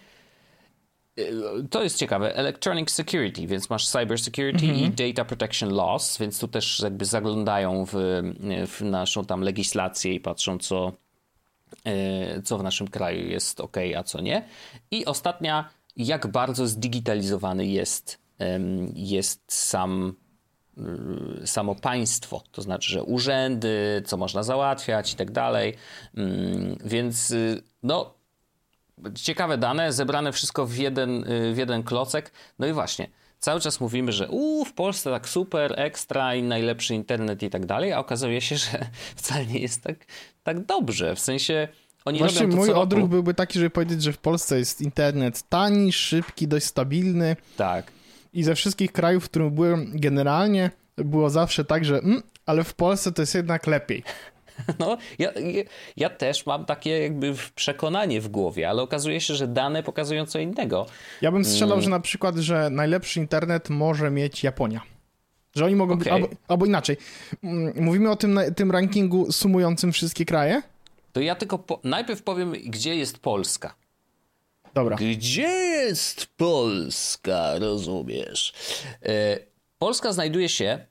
to jest ciekawe. Electronic Security, więc masz Cyber Security i mhm. Data Protection Laws, więc tu też jakby zaglądają w, w naszą tam legislację i patrzą, co, e, co w naszym kraju jest ok, a co nie. I ostatnia, jak bardzo zdigitalizowany jest, jest sam y, samo państwo, to znaczy, że urzędy, co można załatwiać i tak dalej. Mm, więc y, no ciekawe dane, zebrane wszystko w jeden, y, w jeden klocek. No i właśnie, cały czas mówimy, że u w Polsce tak super, ekstra i najlepszy internet i tak dalej, a okazuje się, że [LAUGHS] wcale nie jest tak, tak dobrze. W sensie oni Właśnie mój odruch roku. byłby taki, żeby powiedzieć, że w Polsce jest internet tani, szybki, dość stabilny. Tak. I ze wszystkich krajów, w których byłem generalnie, było zawsze tak, że mm, ale w Polsce to jest jednak lepiej. [LAUGHS] No, ja, ja też mam takie jakby przekonanie w głowie, ale okazuje się, że dane pokazują co innego. Ja bym strzelał, mm. że na przykład, że najlepszy internet może mieć Japonia. Że oni mogą okay. być, albo, albo, inaczej. Mm, mówimy o tym, tym rankingu sumującym wszystkie kraje? To ja tylko po, najpierw powiem, gdzie jest Polska. Dobra. Gdzie jest Polska, rozumiesz? E, Polska znajduje się,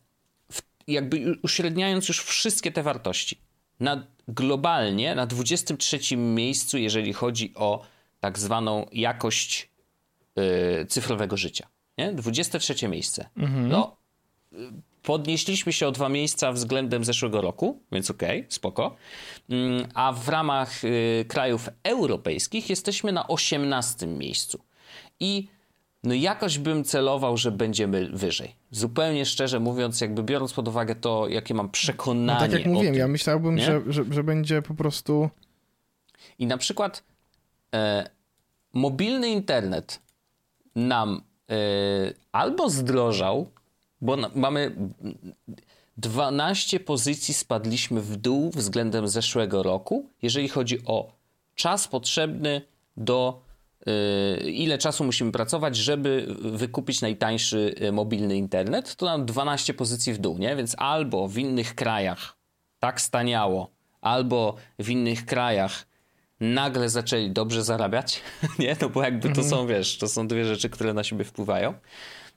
w, jakby uśredniając już wszystkie te wartości na, globalnie na 23 miejscu, jeżeli chodzi o tak zwaną jakość yy, cyfrowego życia. Nie? 23 miejsce. Mhm. No, podnieśliśmy się o dwa miejsca względem zeszłego roku, więc okej, okay, spoko. Yy, a w ramach yy, krajów europejskich jesteśmy na 18 miejscu. I no jakoś bym celował, że będziemy wyżej. Zupełnie szczerze mówiąc, jakby biorąc pod uwagę to, jakie mam przekonanie. No tak jak mówiłem, tym, ja myślałbym, że, że, że, będzie po prostu. I na przykład e, mobilny internet nam e, albo zdrożał, bo na, mamy 12 pozycji spadliśmy w dół względem zeszłego roku, jeżeli chodzi o czas potrzebny do Y, ile czasu musimy pracować, żeby wykupić najtańszy y, mobilny internet, to nam 12 pozycji w dół, nie? Więc albo w innych krajach tak staniało, albo w innych krajach nagle zaczęli dobrze zarabiać, [LAUGHS] nie? No bo jakby to są, mhm. wiesz, to są dwie rzeczy, które na siebie wpływają.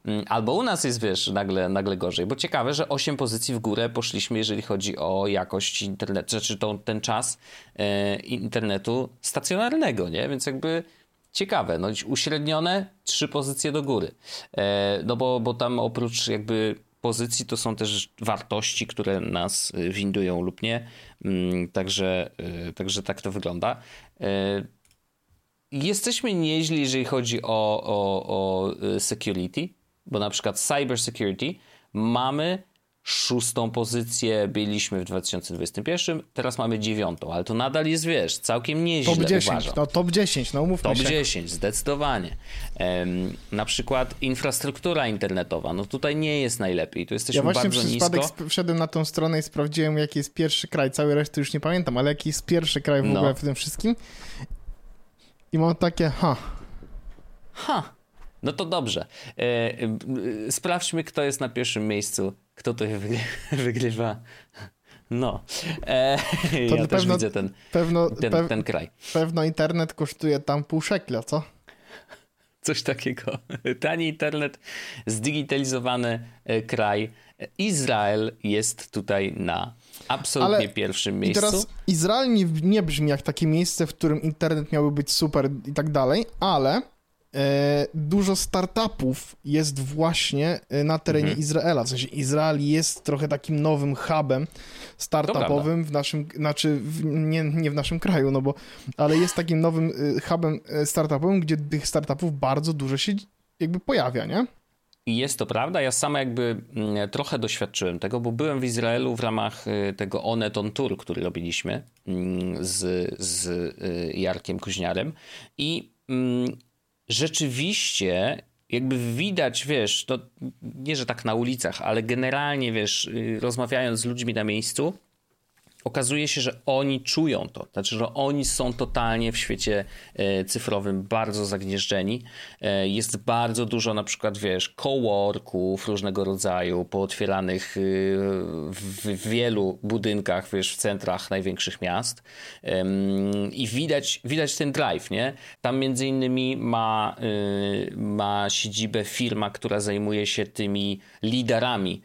Mm, albo u nas jest, wiesz, nagle, nagle gorzej. Bo ciekawe, że 8 pozycji w górę poszliśmy, jeżeli chodzi o jakość internetu, znaczy to, ten czas e, internetu stacjonarnego, nie? Więc jakby ciekawe, no uśrednione trzy pozycje do góry. E, no bo, bo tam oprócz jakby pozycji to są też wartości, które nas y, windują lub nie. Mm, także, y, także tak to wygląda. E, jesteśmy nieźli, jeżeli chodzi o, o, o security, bo na przykład cyber security mamy szóstą pozycję byliśmy w 2021, teraz mamy dziewiątą, ale to nadal jest, wiesz, całkiem nieźle, Top 10, uważam. no top 10, no umówmy top się. Top 10, zdecydowanie. Um, na przykład infrastruktura internetowa, no tutaj nie jest najlepiej, tu jesteśmy bardzo nisko. Ja właśnie przez przypadek wszedłem na tą stronę i sprawdziłem, jaki jest pierwszy kraj, cały reszty już nie pamiętam, ale jaki jest pierwszy kraj w no. ogóle w tym wszystkim i mam takie, ha. Ha. No to dobrze. E, sprawdźmy, kto jest na pierwszym miejscu. Kto to [LAUGHS] wygrywa. No. E, to ja też widzę ten, pewno, ten, pew, ten kraj. Pewno internet kosztuje tam pół szekla, co? Coś takiego. Tani internet, zdigitalizowany e, kraj. Izrael jest tutaj na absolutnie ale pierwszym miejscu. I teraz Izrael nie, nie brzmi jak takie miejsce, w którym internet miałby być super i tak dalej, ale dużo startupów jest właśnie e, na terenie mhm. Izraela. W sensie Izrael jest trochę takim nowym hubem startupowym w naszym, znaczy w, nie, nie w naszym kraju, no bo, ale jest takim nowym e, hubem startupowym, gdzie tych startupów bardzo dużo się jakby pojawia, nie? Jest to prawda. Ja sam jakby mm, trochę doświadczyłem tego, bo byłem w Izraelu w ramach tego Oneton Tour, który robiliśmy mm, z, z Jarkiem Kuźniarem i mm, rzeczywiście jakby widać, wiesz, to nie, że tak na ulicach, ale generalnie, wiesz, y, rozmawiając z ludźmi na miejscu, okazuje się, że oni czują to. Znaczy, że oni są totalnie w świecie e, cyfrowym bardzo zagnieżdżeni. E, jest bardzo dużo na przykład, wiesz, coworków różnego rodzaju, pootwieranych y, w wielu budynkach, wiesz, w centrach największych miast. I widać, widać ten drive, nie? Tam między innymi ma, ma siedzibę firma, która zajmuje się tymi liderami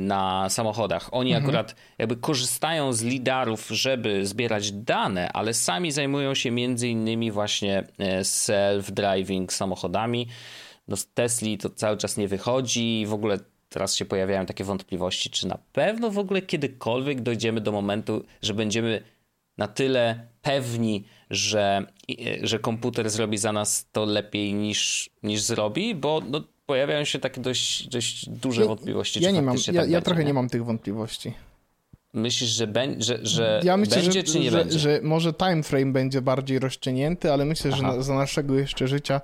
na samochodach. Oni mhm. akurat jakby korzystają z lidarów, żeby zbierać dane, ale sami zajmują się między innymi właśnie y, self-driving samochodami. No z Tesli to cały czas nie wychodzi i w ogóle teraz się pojawiają takie wątpliwości, czy na pewno w ogóle kiedykolwiek dojdziemy do momentu, że będziemy na tyle pewni, że, y, że komputer zrobi za nas to lepiej niż, niż zrobi, bo no, pojawiają się takie dość, dość duże ja, wątpliwości. Ja, nie mam, ja, tak ja trochę nie? nie mam tych wątpliwości. Myślisz, że, be, że, że ja myślę, będzie, że, czy nie że, będzie? Że może time frame będzie bardziej rozciągnięty, ale myślę, Aha. że na, za naszego jeszcze życia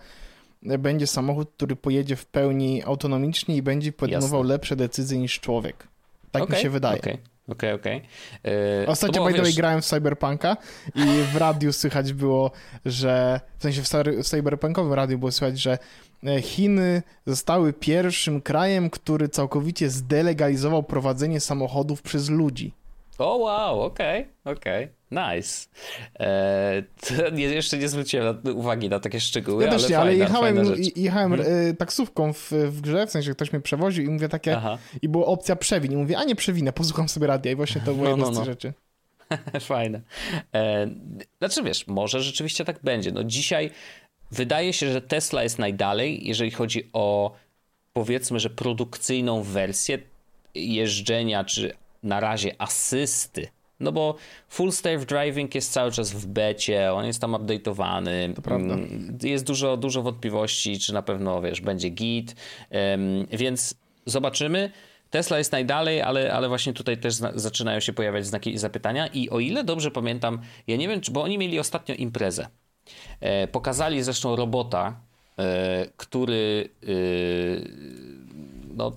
będzie samochód, który pojedzie w pełni autonomicznie i będzie podejmował Jasne. lepsze decyzje niż człowiek. Tak okay, mi się wydaje. Okay. Okej, okay, okej. Okay. Yy, Ostatnio, by the way, grałem w Cyberpunka i w radiu słychać było, że w sensie w cyberpunkowym radiu było słychać, że e, Chiny zostały pierwszym krajem, który całkowicie zdelegalizował prowadzenie samochodów przez ludzi. O, wow, okej, okay, okej. Nice. [LAUGHS] Eee, nie, jeszcze nie zwróciłem uwagi na takie szczegóły, ja też ale nie, fajna, ale jechałem, jechałem hmm. taksówką w, w grze, w sensie ktoś mnie przewoził i mówię takie, Aha. i była opcja przewin. I mówię, a nie przewinę, posłucham sobie radia i właśnie to [LAUGHS] było no, no, no. z tych rzeczy. [LAUGHS] Fajne. E, znaczy wiesz, może rzeczywiście tak będzie. No dzisiaj wydaje się, że Tesla jest najdalej, jeżeli chodzi o powiedzmy, że produkcyjną wersję jeżdżenia, czy na razie asysty no bo full safe driving jest cały czas w becie, on jest tam update'owany. To prawda. Mm, jest dużo, dużo wątpliwości, czy na pewno, wiesz, będzie git. Więc zobaczymy. Tesla jest najdalej, ale, ale właśnie tutaj też zaczynają się pojawiać znaki zapytania. I o ile dobrze pamiętam, ja nie wiem, czy, bo oni mieli ostatnio imprezę. E, pokazali zresztą robota, e, który e, no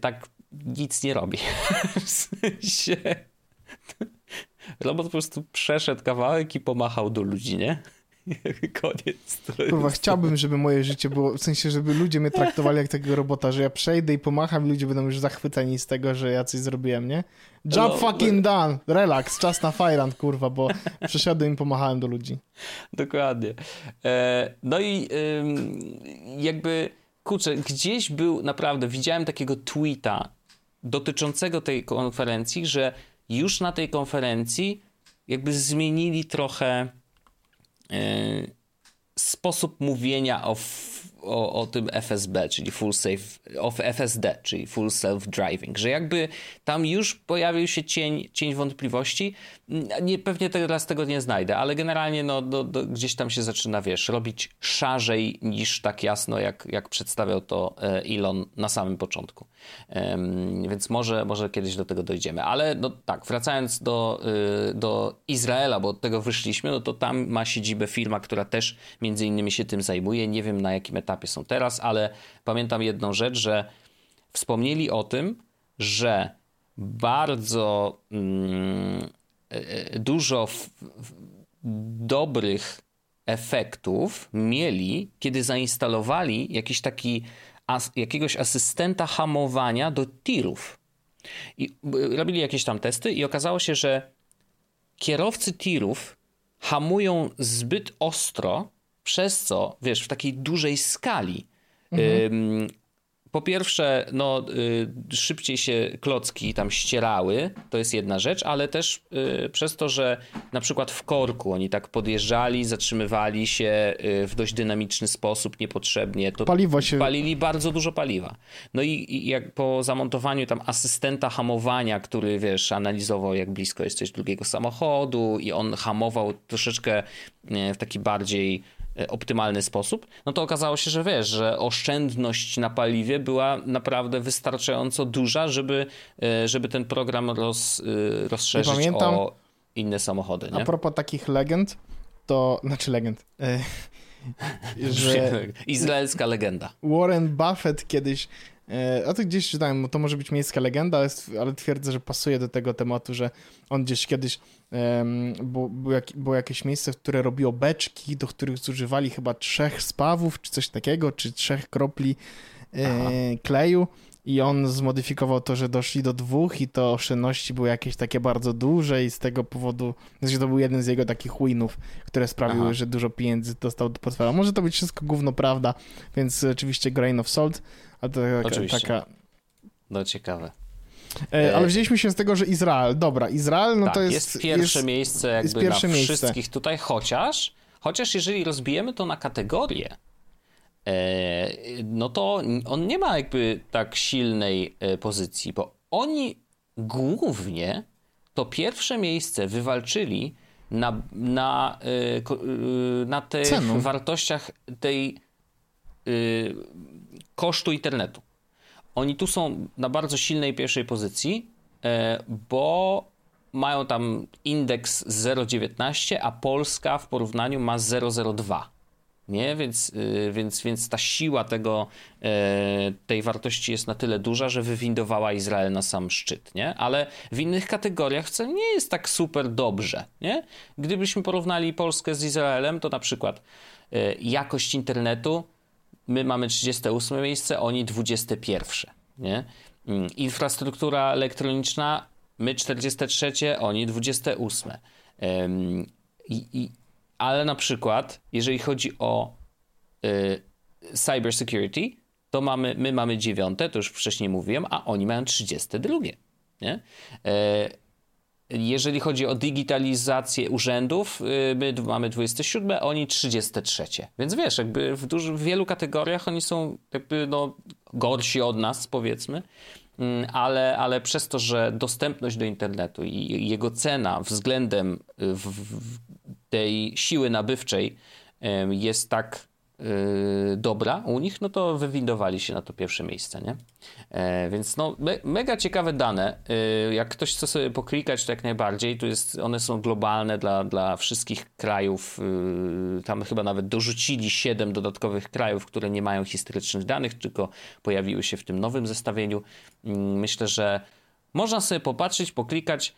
tak nic nie robi. [LAUGHS] w sensie [LAUGHS] Robot po prostu przeszedł kawałek i pomachał do ludzi, nie? [LAUGHS] Koniec. Kurwa, chciałbym, żeby moje życie było, w sensie, żeby ludzie mnie traktowali jak takiego robota, że ja przejdę i pomacham i ludzie będą już zachwyceni z tego, że ja coś zrobiłem, nie? Job no, fucking no... done! Relax, czas na Fajrant, kurwa, bo przeszedłem i pomachałem do ludzi. Dokładnie. E, no i jakby, kurczę, gdzieś był, naprawdę, widziałem takiego tweeta dotyczącego tej konferencji, że już na tej konferencji jakby zmienili trochę yy, sposób mówienia o o, o tym FSB, czyli Full Safe, o FSD, czyli Full Self-Driving, że jakby tam już pojawił się cień, cień wątpliwości. Nie, pewnie teraz tego nie znajdę, ale generalnie no, do, do, gdzieś tam się zaczyna, wiesz, robić szarzej niż tak jasno, jak, jak przedstawiał to e, Elon na samym początku. Um, więc może, może kiedyś do tego dojdziemy. Ale no tak, wracając do, y, do Izraela, bo od tego wyszliśmy, no to tam ma siedzibę firma, która też między innymi się tym zajmuje. Nie wiem na jakim etapie etapie są teraz, ale pamiętam jedną rzecz, że wspomnieli o tym, że bardzo mm, e, e, dużo dobrych efektów mieli, kiedy zainstalowali jakiś taki as, jakiegoś asystenta hamowania do tirów. I robili jakieś tam testy i okazało się, że kierowcy tirów hamują zbyt ostro, przez co, wiesz, w takiej dużej skali mhm po pierwsze, no, y, szybciej się klocki tam ścierały, to jest jedna rzecz, ale też y, przez to, że na przykład w korku oni tak podjeżdżali, zatrzymywali się y, w dość dynamiczny sposób, niepotrzebnie, to Paliwo się... palili bardzo dużo paliwa. No i, i jak po zamontowaniu tam asystenta hamowania, który wiesz, analizował jak blisko jesteś drugiego samochodu i on hamował troszeczkę w taki bardziej optymalny sposób, no to okazało się, że wiesz, że oszczędność na paliwie była naprawdę wystarczająco duża, żeby, e, żeby ten program roz, e, rozszerzyć pamiętam, o inne samochody. Nie? A propos takich legend, to, znaczy legend, [LAUGHS] że Izraelska legenda. Warren Buffett kiedyś E, a to gdzieś czytałem, to może być miejska legenda, ale, ale twierdzę, że pasuje do tego tematu, że on gdzieś kiedyś um, było, było, jak, było, jakieś miejsce, które robiło beczki, do których zużywali chyba trzech spawów, czy coś takiego, czy trzech kropli e, kleju. I on zmodyfikował to, że doszli do dwóch i to oszczędności były jakieś takie bardzo duże i z tego powodu, znaczy to był jeden z jego takich winów, które sprawiły, Aha. że dużo pieniędzy dostał do portfela. Może to być wszystko gówno prawda, więc oczywiście grain of salt, a to Oczywiście. taka... No ciekawe. E, ale wzięliśmy się z tego, że Izrael. Dobra, Izrael, no tak, to jest... jest pierwsze jest, miejsce jakby jest pierwsze na miejsce. wszystkich tutaj, chociaż, chociaż jeżeli rozbijemy to na kategorie, e, no to on nie ma jakby tak silnej e, pozycji, bo oni głównie to pierwsze miejsce wywalczyli na, na, na tych Cenu. wartościach tej kosztu internetu. Oni tu są na bardzo silnej pierwszej pozycji, e, bo mają tam indeks 0,19, a Polska w porównaniu ma 0,02. Nie? Więc, e, więc, więc ta siła tego, e, tej wartości jest na tyle duża, że wywindowała Izrael na sam szczyt. Nie? Ale w innych kategoriach wcale nie jest tak super dobrze. Nie? Gdybyśmy porównali Polskę z Izraelem, to na przykład jakość internetu my mamy 38 miejsce, oni 21. Nie? Mm, infrastruktura elektroniczna, my 43, oni 28. i, i, ale na przykład, jeżeli chodzi o y, cyber security, to mamy, my mamy dziewiąte, to już wcześniej mówiłem, a oni mają 32. Nie? E, jeżeli chodzi o digitalizację urzędów, y, my mamy 27, oni 33. Więc wiesz, jakby w, duży, w wielu kategoriach oni są jakby no, gorsi od nas, powiedzmy, mm, ale, ale przez to, że dostępność do internetu i jego cena względem y, w, w tej siły nabywczej jest tak Y, dobra u nich, no to wywindowali się na to pierwsze miejsce, nie? E, więc no, me, mega ciekawe dane. E, jak ktoś chce sobie poklikać, to jak najbardziej. Tu jest, one są globalne dla, dla wszystkich krajów. E, tam chyba nawet dorzucili siedem dodatkowych krajów, które nie mają historycznych danych, tylko pojawiły się w tym nowym zestawieniu. Mm, myślę, że można sobie popatrzeć, poklikać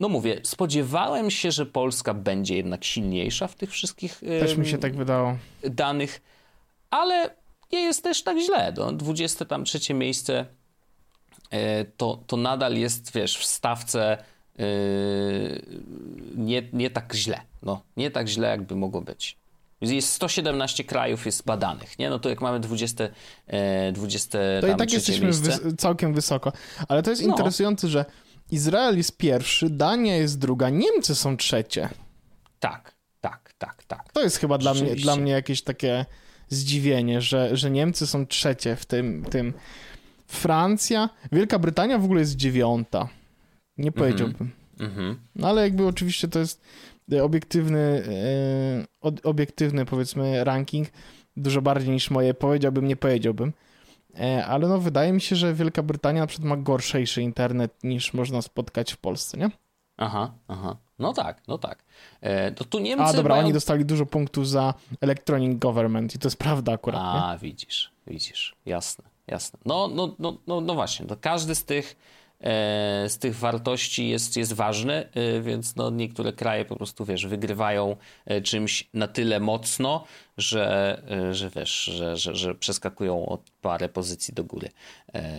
no mówię, spodziewałem się, że Polska będzie jednak silniejsza w tych wszystkich też mi się tak wydało. danych, ale nie jest też tak źle. No, 23 miejsce e, to, to nadal jest, wiesz, w stawce e, nie, nie tak źle. No, nie tak źle, jakby mogło być. Jest 117 krajów jest badanych, nie? No to jak mamy 20, 20 To i tak jesteśmy wys całkiem wysoko. Ale to jest no. interesujące, że Izrael jest pierwszy, Dania jest druga, Niemcy są trzecie. Tak, tak, tak, tak. To jest chyba dla mnie, dla mnie jakieś takie zdziwienie, że, że Niemcy są trzecie w tym, tym. Francja, Wielka Brytania w ogóle jest dziewiąta. Nie mhm. powiedziałbym. Mm -hmm. No ale jakby oczywiście to jest obiektywny, e, obiektywny powiedzmy ranking, dużo bardziej niż moje. Powiedziałbym, nie powiedziałbym. E, ale no wydaje mi się, że Wielka Brytania na przykład ma gorszejszy internet niż można spotkać w Polsce, nie? Aha, aha. No tak, no tak. E, to tu Niemcy A dobra, mają... oni dostali dużo punktów za Electronic Government i to jest prawda akurat. A, nie? widzisz, widzisz. Jasne, jasne. No, no, no, no, no właśnie, to każdy z tych z tych wartości jest, jest ważny, e, więc no niektóre kraje po prostu, wiesz, wygrywają e, czymś na tyle mocno, że, że wiesz, że, że, że przeskakują o parę pozycji do góry.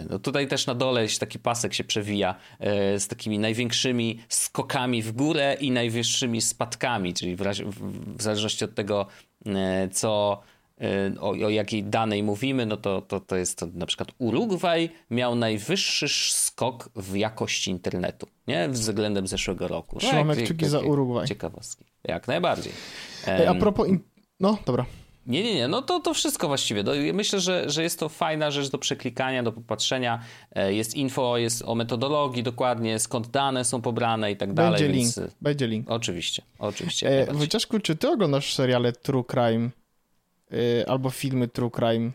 No tutaj też na dole taki pasek się przewija z takimi największymi skokami w górę i najwyższymi spadkami, czyli w, razie, w zależności od tego, co o, o, jakiej danej mówimy, no to, to, to jest to na przykład Urugwaj miał najwyższy skok w jakości internetu, nie? Względem zeszłego roku. Trzymamy no, kciuki za Urugwaj. Ciekawostki. Jak najbardziej. Ej, a propos... In... No, dobra. Nie, nie, nie, no to, to wszystko właściwie. Myślę, że, że jest to fajna rzecz do przeklikania, do popatrzenia. E, jest info, jest o metodologii dokładnie, skąd dane są pobrane i tak dalej. Będzie więc... link, będzie link. Oczywiście, oczywiście. E, Wojciaszku, czy ty oglądasz seriale True Crime? Y, albo filmy True Crime,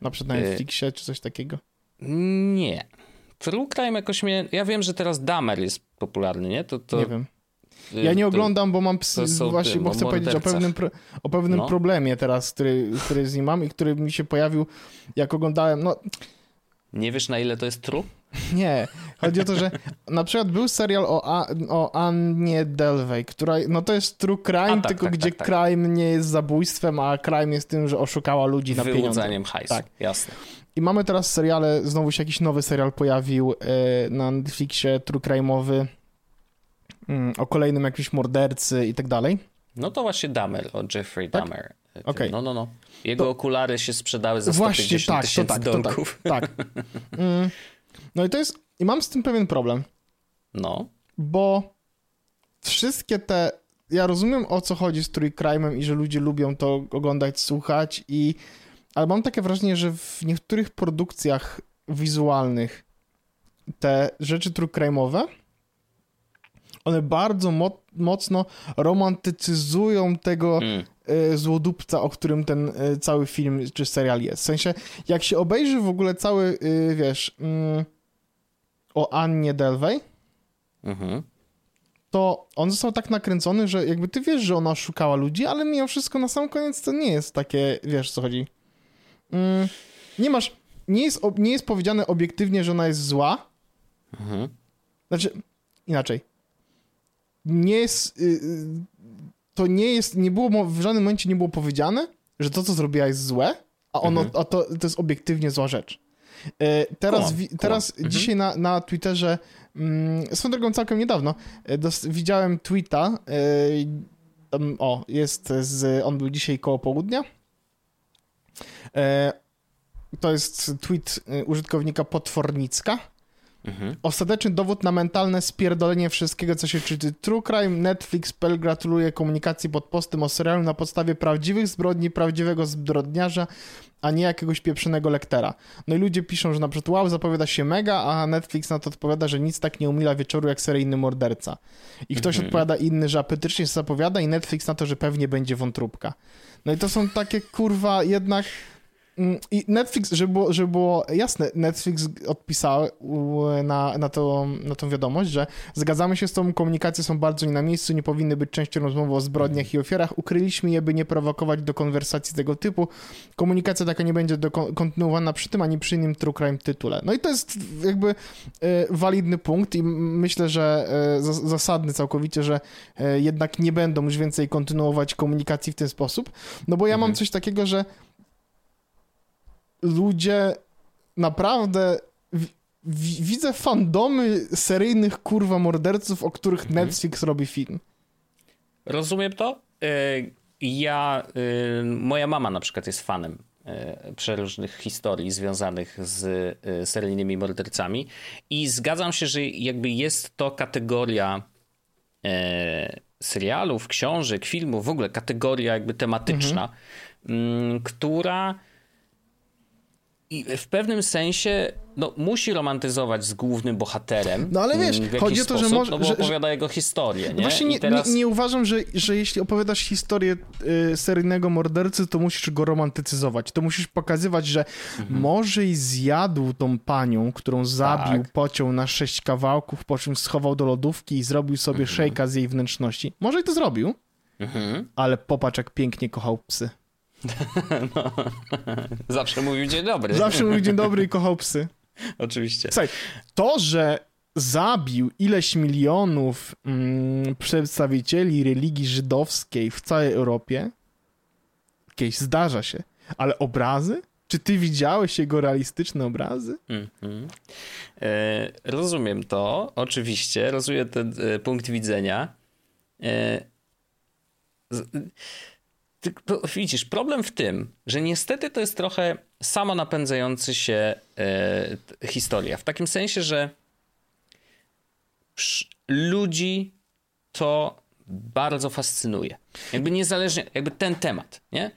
na przykład na y, Netflixie czy coś takiego? Nie. True Crime jakoś mnie... Ja wiem, że teraz Damer jest popularny, nie? To, to... Nie wiem. Y, ja nie oglądam, bo mam psy, właśnie, bo chcę powiedzieć o pewnym, o pewnym no. problemie teraz, który, który z nim mam i który mi się pojawił, jak oglądałem, no... Nie wiesz, na ile to jest true? Nie, chodzi o to, że na przykład był serial o, A, o Annie Delvey, która, no to jest true crime, a, tak, tylko tak, gdzie tak, tak, crime nie jest zabójstwem, a crime jest tym, że oszukała ludzi na pieniądze. Wyłudzeniem hajsu, tak. jasne. I mamy teraz seriale, znowu się jakiś nowy serial pojawił e, na Netflixie, true crime'owy, mm, o kolejnym jakimś mordercy i tak dalej. No to właśnie Dahmer, o Jeffrey tak? Dahmer. Okay. No, no, no. Jego to... okulary się sprzedały za 150 Właśnie, tak, tysięcy tak, dolków. tak, tak. [LAUGHS] Mm. No i to jest... I mam z tym pewien problem. No. Bo wszystkie te... Ja rozumiem, o co chodzi z Crime'em i że ludzie lubią to oglądać, słuchać i... Ale mam takie wrażenie, że w niektórych produkcjach wizualnych te rzeczy true crime'owe one bardzo mo mocno romantycyzują tego mm. y, złodupca, o którym ten y, cały film czy serial jest. W sensie, jak się obejrzy w ogóle cały, y, wiesz, mm, o Annie Delvey, mhm. to on został tak nakręcony, że jakby ty wiesz, że ona szukała ludzi, ale mimo wszystko na sam koniec to nie jest takie, wiesz co chodzi. Mm, nie masz, nie jest, nie jest powiedziane obiektywnie, że ona jest zła. Mhm. Znaczy, inaczej nie jest. Y, y, to nie jest. Nie było w żadnym momencie nie było powiedziane, że to, co zrobiła, jest złe, a ono, mhm. a to, to jest obiektywnie zła rzecz. Y, teraz, cool. teraz mhm. dzisiaj na, na Twitterze, mm, swoją drogą całkiem niedawno, dos, widziałem tweeta, o, jest z, on był dzisiaj koło południa, to jest tweet użytkownika Potwornicka, Mhm. Ostateczny dowód na mentalne spierdolenie wszystkiego, co się czyta. True Crime, Netflix, Pel gratuluje komunikacji pod postem o serialu na podstawie prawdziwych zbrodni, prawdziwego zbrodniarza, a nie jakiegoś pieprzonego lektera. No i ludzie piszą, że na przykład wow, zapowiada się mega, a Netflix na to odpowiada, że nic tak nie umila wieczoru jak seryjny morderca. I ktoś mhm. odpowiada inny, że apetycznie się zapowiada i Netflix na to, że pewnie będzie wątróbka. No i to są takie kurwa jednak I Netflix, żeby było, żeby było jasne, Netflix odpisał na, na, to, na tą wiadomość, że zgadzamy się z tą, komunikacje są bardzo nie na miejscu, nie powinny być częścią rozmowy o zbrodniach i ofiarach. Ukryliśmy je, by nie prowokować do konwersacji tego typu. Komunikacja taka nie będzie do, kontynuowana przy tym, ani przy innym True Crime tytule. No i to jest jakby e, walidny punkt i myślę, że e, zasadny całkowicie, że e, jednak nie będą już więcej kontynuować komunikacji w ten sposób, no bo ja mhm. mam coś takiego, że ludzie naprawdę widzę fandomy seryjnych kurwa morderców, o których mhm. Netflix robi film. Rozumiem to. E, ja, e, moja mama na przykład jest fanem e, przeróżnych historii związanych z seryjnymi mordercami i zgadzam się, że jakby jest to kategoria serialów, książek, filmów, w ogóle kategoria jakby tematyczna, mhm. która i w pewnym sensie no, musi romantyzować z głównym bohaterem. No ale wiesz, chodzi o to, sposób, że może. No bo że, opowiada jego historię. Nie? Właśnie nie, teraz... nie, nie, uważam, że, że jeśli opowiadasz historię y, seryjnego mordercy, to musisz go romantycyzować. To musisz pokazywać, że mhm. może i zjadł tą panią, którą zabił, tak. pociął na sześć kawałków, po czym schował do lodówki i zrobił sobie mhm. szejka z jej wnętrzności. Może i to zrobił, mhm. ale popatrz, jak pięknie kochał psy. [LAUGHS] No. Zawsze mówił dzień dobry. Zawsze mówił dzień dobry i [LAUGHS] kochał psy. Oczywiście. Słuchaj, to, że zabił ileś milionów mm, przedstawicieli religii żydowskiej w całej Europie, jakieś zdarza się, ale obrazy? Czy ty widziałeś jego realistyczne obrazy? Mm -hmm. e, rozumiem to, oczywiście, rozumiem ten e, punkt widzenia. E, ty, widzisz, problem w tym, że niestety to jest trochę samo napędzający się e, historia. W takim sensie, że ludzi to bardzo fascynuje. Jakby niezależnie, jakby ten temat, nie?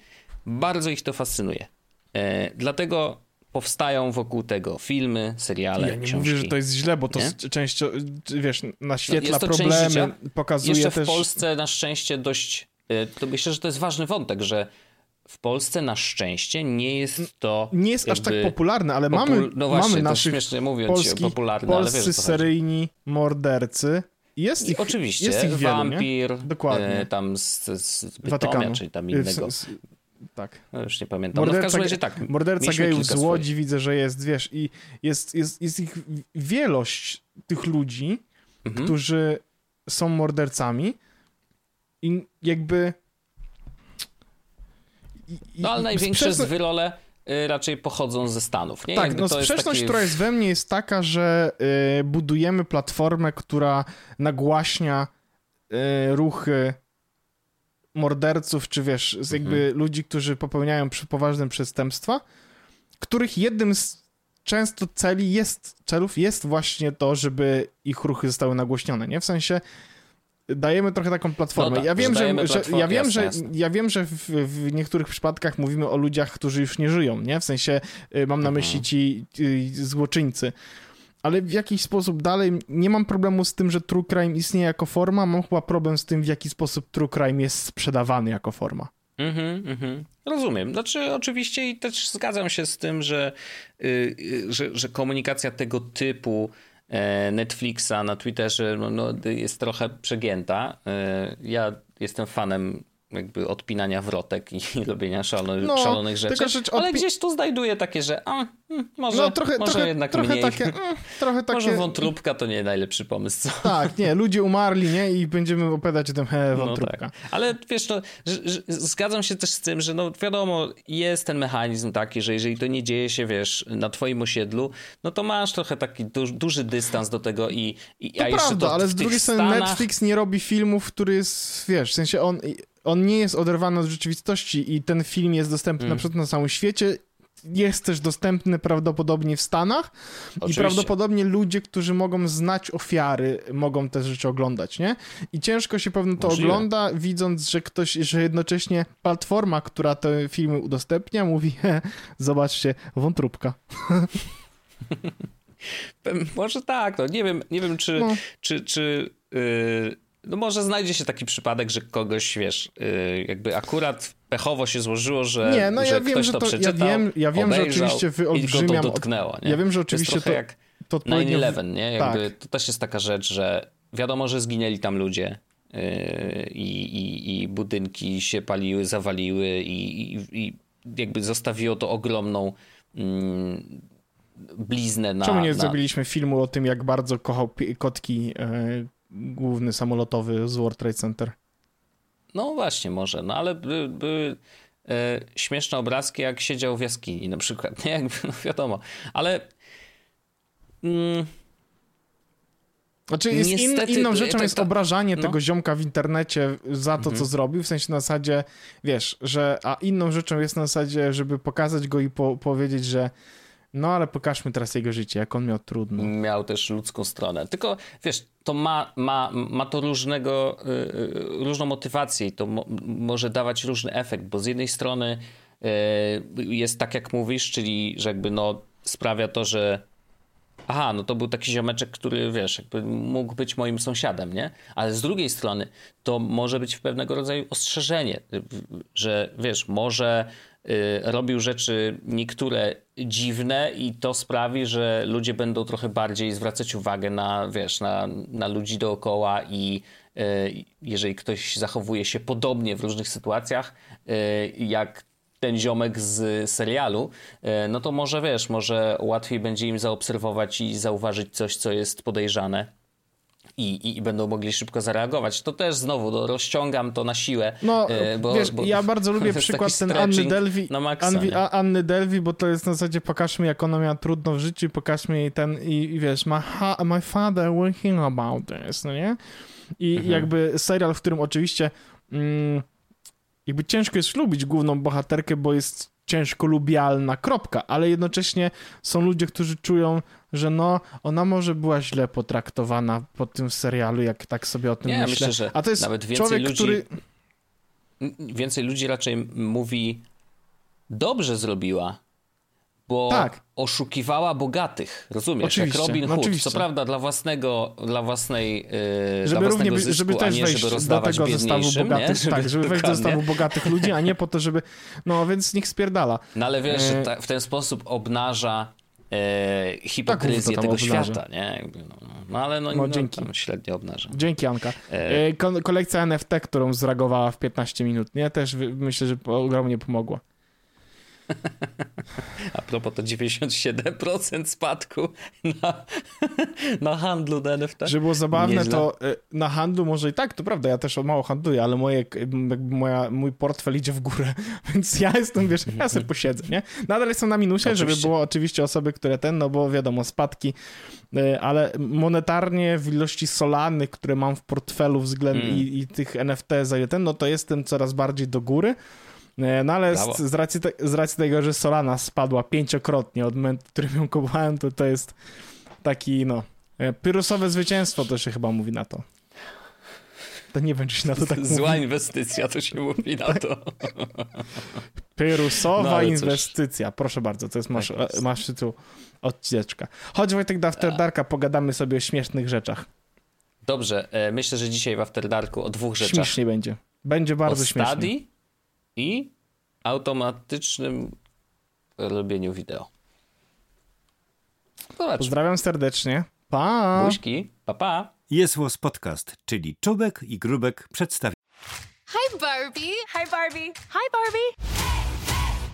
Bardzo ich to fascynuje. E, dlatego powstają wokół tego filmy, seriale, Ja nie książki. mówię, że to jest źle, bo to część, wiesz, naświetla no problemy, pokazuje Jeszcze też... w Polsce na szczęście dość, to myślę, że to jest ważny wątek, że w Polsce na szczęście nie jest to. Nie jest aż tak popularne, ale mamy, no właśnie, mamy naszych śmiesznie mówiąc polskich, popularne, polscy ale wiesz, seryjni mordercy. Jest ich, oczywiście, jest ich wielu, wampir, nie? Dokładnie. E, tam z, z Bytomia, czyli tam innego. Z, z, tak. No już nie pamiętam. Morderca, no w każdym razie tak. Morderca gejów z Łodzi swoich. widzę, że jest, wiesz, i jest, jest, jest ich wielość tych ludzi, mhm. którzy są mordercami i jakby no ale największe sprzeczność... zwyrole y, raczej pochodzą ze Stanów. Nie? Tak, Jakby no sprzeczność, taki... która jest we mnie jest taka, że y, budujemy platformę, która nagłaśnia y, ruchy morderców, czy wiesz, z jakby mhm. ludzi, którzy popełniają poważne przestępstwa, których jednym z często celi jest, celów jest właśnie to, żeby ich ruchy zostały nagłośnione, nie? W sensie dajemy trochę taką platformę. No tak, ja, wiem, że, że, ja wiem, że ja wiem, że w, w, niektórych przypadkach mówimy o ludziach, którzy już nie żyją, nie? W sensie y, mam na myśli mhm. ci złoczyńcy. Ale w jakiś sposób dalej nie mam problemu z tym, że true crime istnieje jako forma, mam chyba problem z tym, w jaki sposób true crime jest sprzedawany jako forma. Mhm, mhm. Rozumiem. Znaczy, oczywiście i też zgadzam się z tym, że, yy, że, że komunikacja tego typu Netflixa na Twitterze no, no, jest trochę przegięta. E, ja jestem fanem jakby odpinania wrotek i [LAUGHS] robienia szalonych, no, szalonych rzeczy, rzecz ale gdzieś tu znajduję takie, że a, hmm, może, no, trochę, może trochę, jednak trochę mniej. Takie, mm, trochę takie... Może wątróbka to nie najlepszy pomysł. Co? Tak, nie, ludzie umarli, nie? I będziemy opowiadać o tym, he, wątróbka. No tak. Ale wiesz, no, zgadzam się też z tym, że no wiadomo, jest ten mechanizm taki, że jeżeli to nie dzieje się, wiesz, na twoim osiedlu, no to masz trochę taki duży, duży dystans do tego i, i to prawda, to ale z drugiej strony Stanach... Netflix nie robi filmów, który jest, wiesz, w sensie on on nie jest oderwany od rzeczywistości i ten film jest dostępny mm. na przykład na całym świecie. Jest też dostępny prawdopodobnie w Stanach Oczywiście. i prawdopodobnie ludzie, którzy mogą znać ofiary, mogą te rzeczy oglądać, nie? I ciężko się pewno to Możliwe. ogląda, widząc, że ktoś, że jednocześnie platforma, która te filmy udostępnia, mówi, zobaczcie, wątróbka. [LAUGHS] Może tak, no nie wiem, nie wiem czy, no. czy, czy yy no może znajdzie się taki przypadek, że kogoś, wiesz, yy, jakby akurat pechowo się złożyło, że, nie, no że ja wiem, że to, przeczytał, ja wiem, ja wiem że oczywiście wyolbrzymiam... to dotknęło, nie? Ja wiem, że oczywiście to, jak to odpowiednio... 9-11, nie? Jakby tak. To też jest taka rzecz, że wiadomo, że zginęli tam ludzie yy, i, i, budynki się paliły, zawaliły i, i, i jakby zostawiło to ogromną mm, bliznę na... Czemu nie na... zrobiliśmy filmu o tym, jak bardzo kochał kotki yy, główny samolotowy z World Trade Center. No właśnie, może, no ale były, by, e, śmieszne obrazki, jak siedział w jaskini na przykład, [LAUGHS] nie? Jakby, no wiadomo, ale... Mm, znaczy jest Niestety, in, inną rzeczą jest obrażanie no. tego ziomka w internecie za to, mhm. co zrobił, w sensie na zasadzie, wiesz, że, a inną rzeczą jest na zasadzie, żeby pokazać go i po, powiedzieć, że no ale pokażmy teraz jego życie, jak on miał trudno. Miał też ludzką stronę. Tylko wiesz, to ma, ma, ma to różnego, yy, różną motywację i to mo może dawać różny efekt, bo z jednej strony yy, jest tak jak mówisz, czyli że jakby no sprawia to, że aha, no to był taki ziomeczek, który wiesz, jakby mógł być moim sąsiadem, nie? Ale z drugiej strony to może być pewnego rodzaju ostrzeżenie, że wiesz, może Y, robił rzeczy niektóre dziwne i to sprawi, że ludzie będą trochę bardziej zwracać uwagę na, wiesz, na, na ludzi dookoła i y, jeżeli ktoś zachowuje się podobnie w różnych sytuacjach, y, jak ten ziomek z serialu, e, no to może wiesz, może łatwiej będzie im zaobserwować i zauważyć coś, co jest podejrzane. I, i, i, będą mogli szybko zareagować. To też znowu no, rozciągam to na siłę. No, e, bo, wiesz, bo ja bardzo lubię [LAUGHS] przykład ten Anny Delvi, maksa, Anwi, Anny Delvi, bo to jest na zasadzie pokażmy, jak ona miała trudno w życiu, pokażmy jej ten i, i wiesz, my, my father working about this, no nie? I mhm. jakby serial, w którym oczywiście mm, jakby ciężko jest lubić główną bohaterkę, bo jest ciężko lubialna, kropka, ale jednocześnie są ludzie, którzy czują, że no, ona może była źle potraktowana po tym serialu, jak tak sobie o tym Nie, myślę. myślę, że A to jest nawet więcej człowiek, ludzi, który... Więcej ludzi raczej mówi dobrze zrobiła, bo tak. oszukiwała bogatych, rozumiesz? Oczywiście, jak Robin no Hood, oczywiście. co prawda dla własnego, dla własnej, yy, żeby dla zysku, żeby też nie, wejść żeby do tego zestawu bogatych, żeby, tak, [LAUGHS] żeby wejść do zestawu bogatych ludzi, a nie po to, żeby, no więc niech spierdala. No ale wiesz, e, ta, w ten sposób obnaża e, hipokryzję tak, tego obnaża. świata, nie? No, no, no, ale no, no, no dzięki. średnio obnaża. Dzięki Anka. E... Ko kolekcja NFT, którą zreagowała w 15 minut, nie? Też myślę, że ogromnie pomogła. A propos to 97% spadku na, na handlu na NFT. Żeby było zabawne, Nieźle. to y, na handlu może i tak, to prawda, ja też mało handluję, ale moje, moja, mój portfel idzie w górę, [LAUGHS] więc ja jestem, wiesz, ja sobie [LAUGHS] posiedzę, nie? Nadal jestem na minusie, oczywiście. żeby było oczywiście osoby, które ten, no bo wiadomo, spadki, y, ale monetarnie w ilości solany, które mam w portfelu względem mm. i, i tych NFT za ten, no to jestem coraz bardziej do góry, E, no ale z, z, racji te, z racji tego, że Solana spadła pięciokrotnie od momentu, w którym ją kupowałem, to to jest taki, no, e, pyrusowe zwycięstwo to się chyba mówi na to. To nie będzie się na to tak [LAUGHS] Zła mówi. inwestycja, to się mówi na to. Pyrusowa no, inwestycja. Proszę bardzo, to jest masz, tak jest. masz tytuł odcineczka. Chodź Wojtek do After Darka, pogadamy sobie o śmiesznych rzeczach. Dobrze, e, myślę, że dzisiaj w After Darku o dwóch rzeczach. Śmiesznie będzie. Będzie bardzo o śmiesznie. Study i automatycznym robieniu wideo. Zobacz. Pozdrawiam serdecznie. Pa! Buźki, pa pa! Jest Podcast, czyli Czubek i Grubek przedstawiają. Hi Barbie! Hi Barbie! Hi Barbie!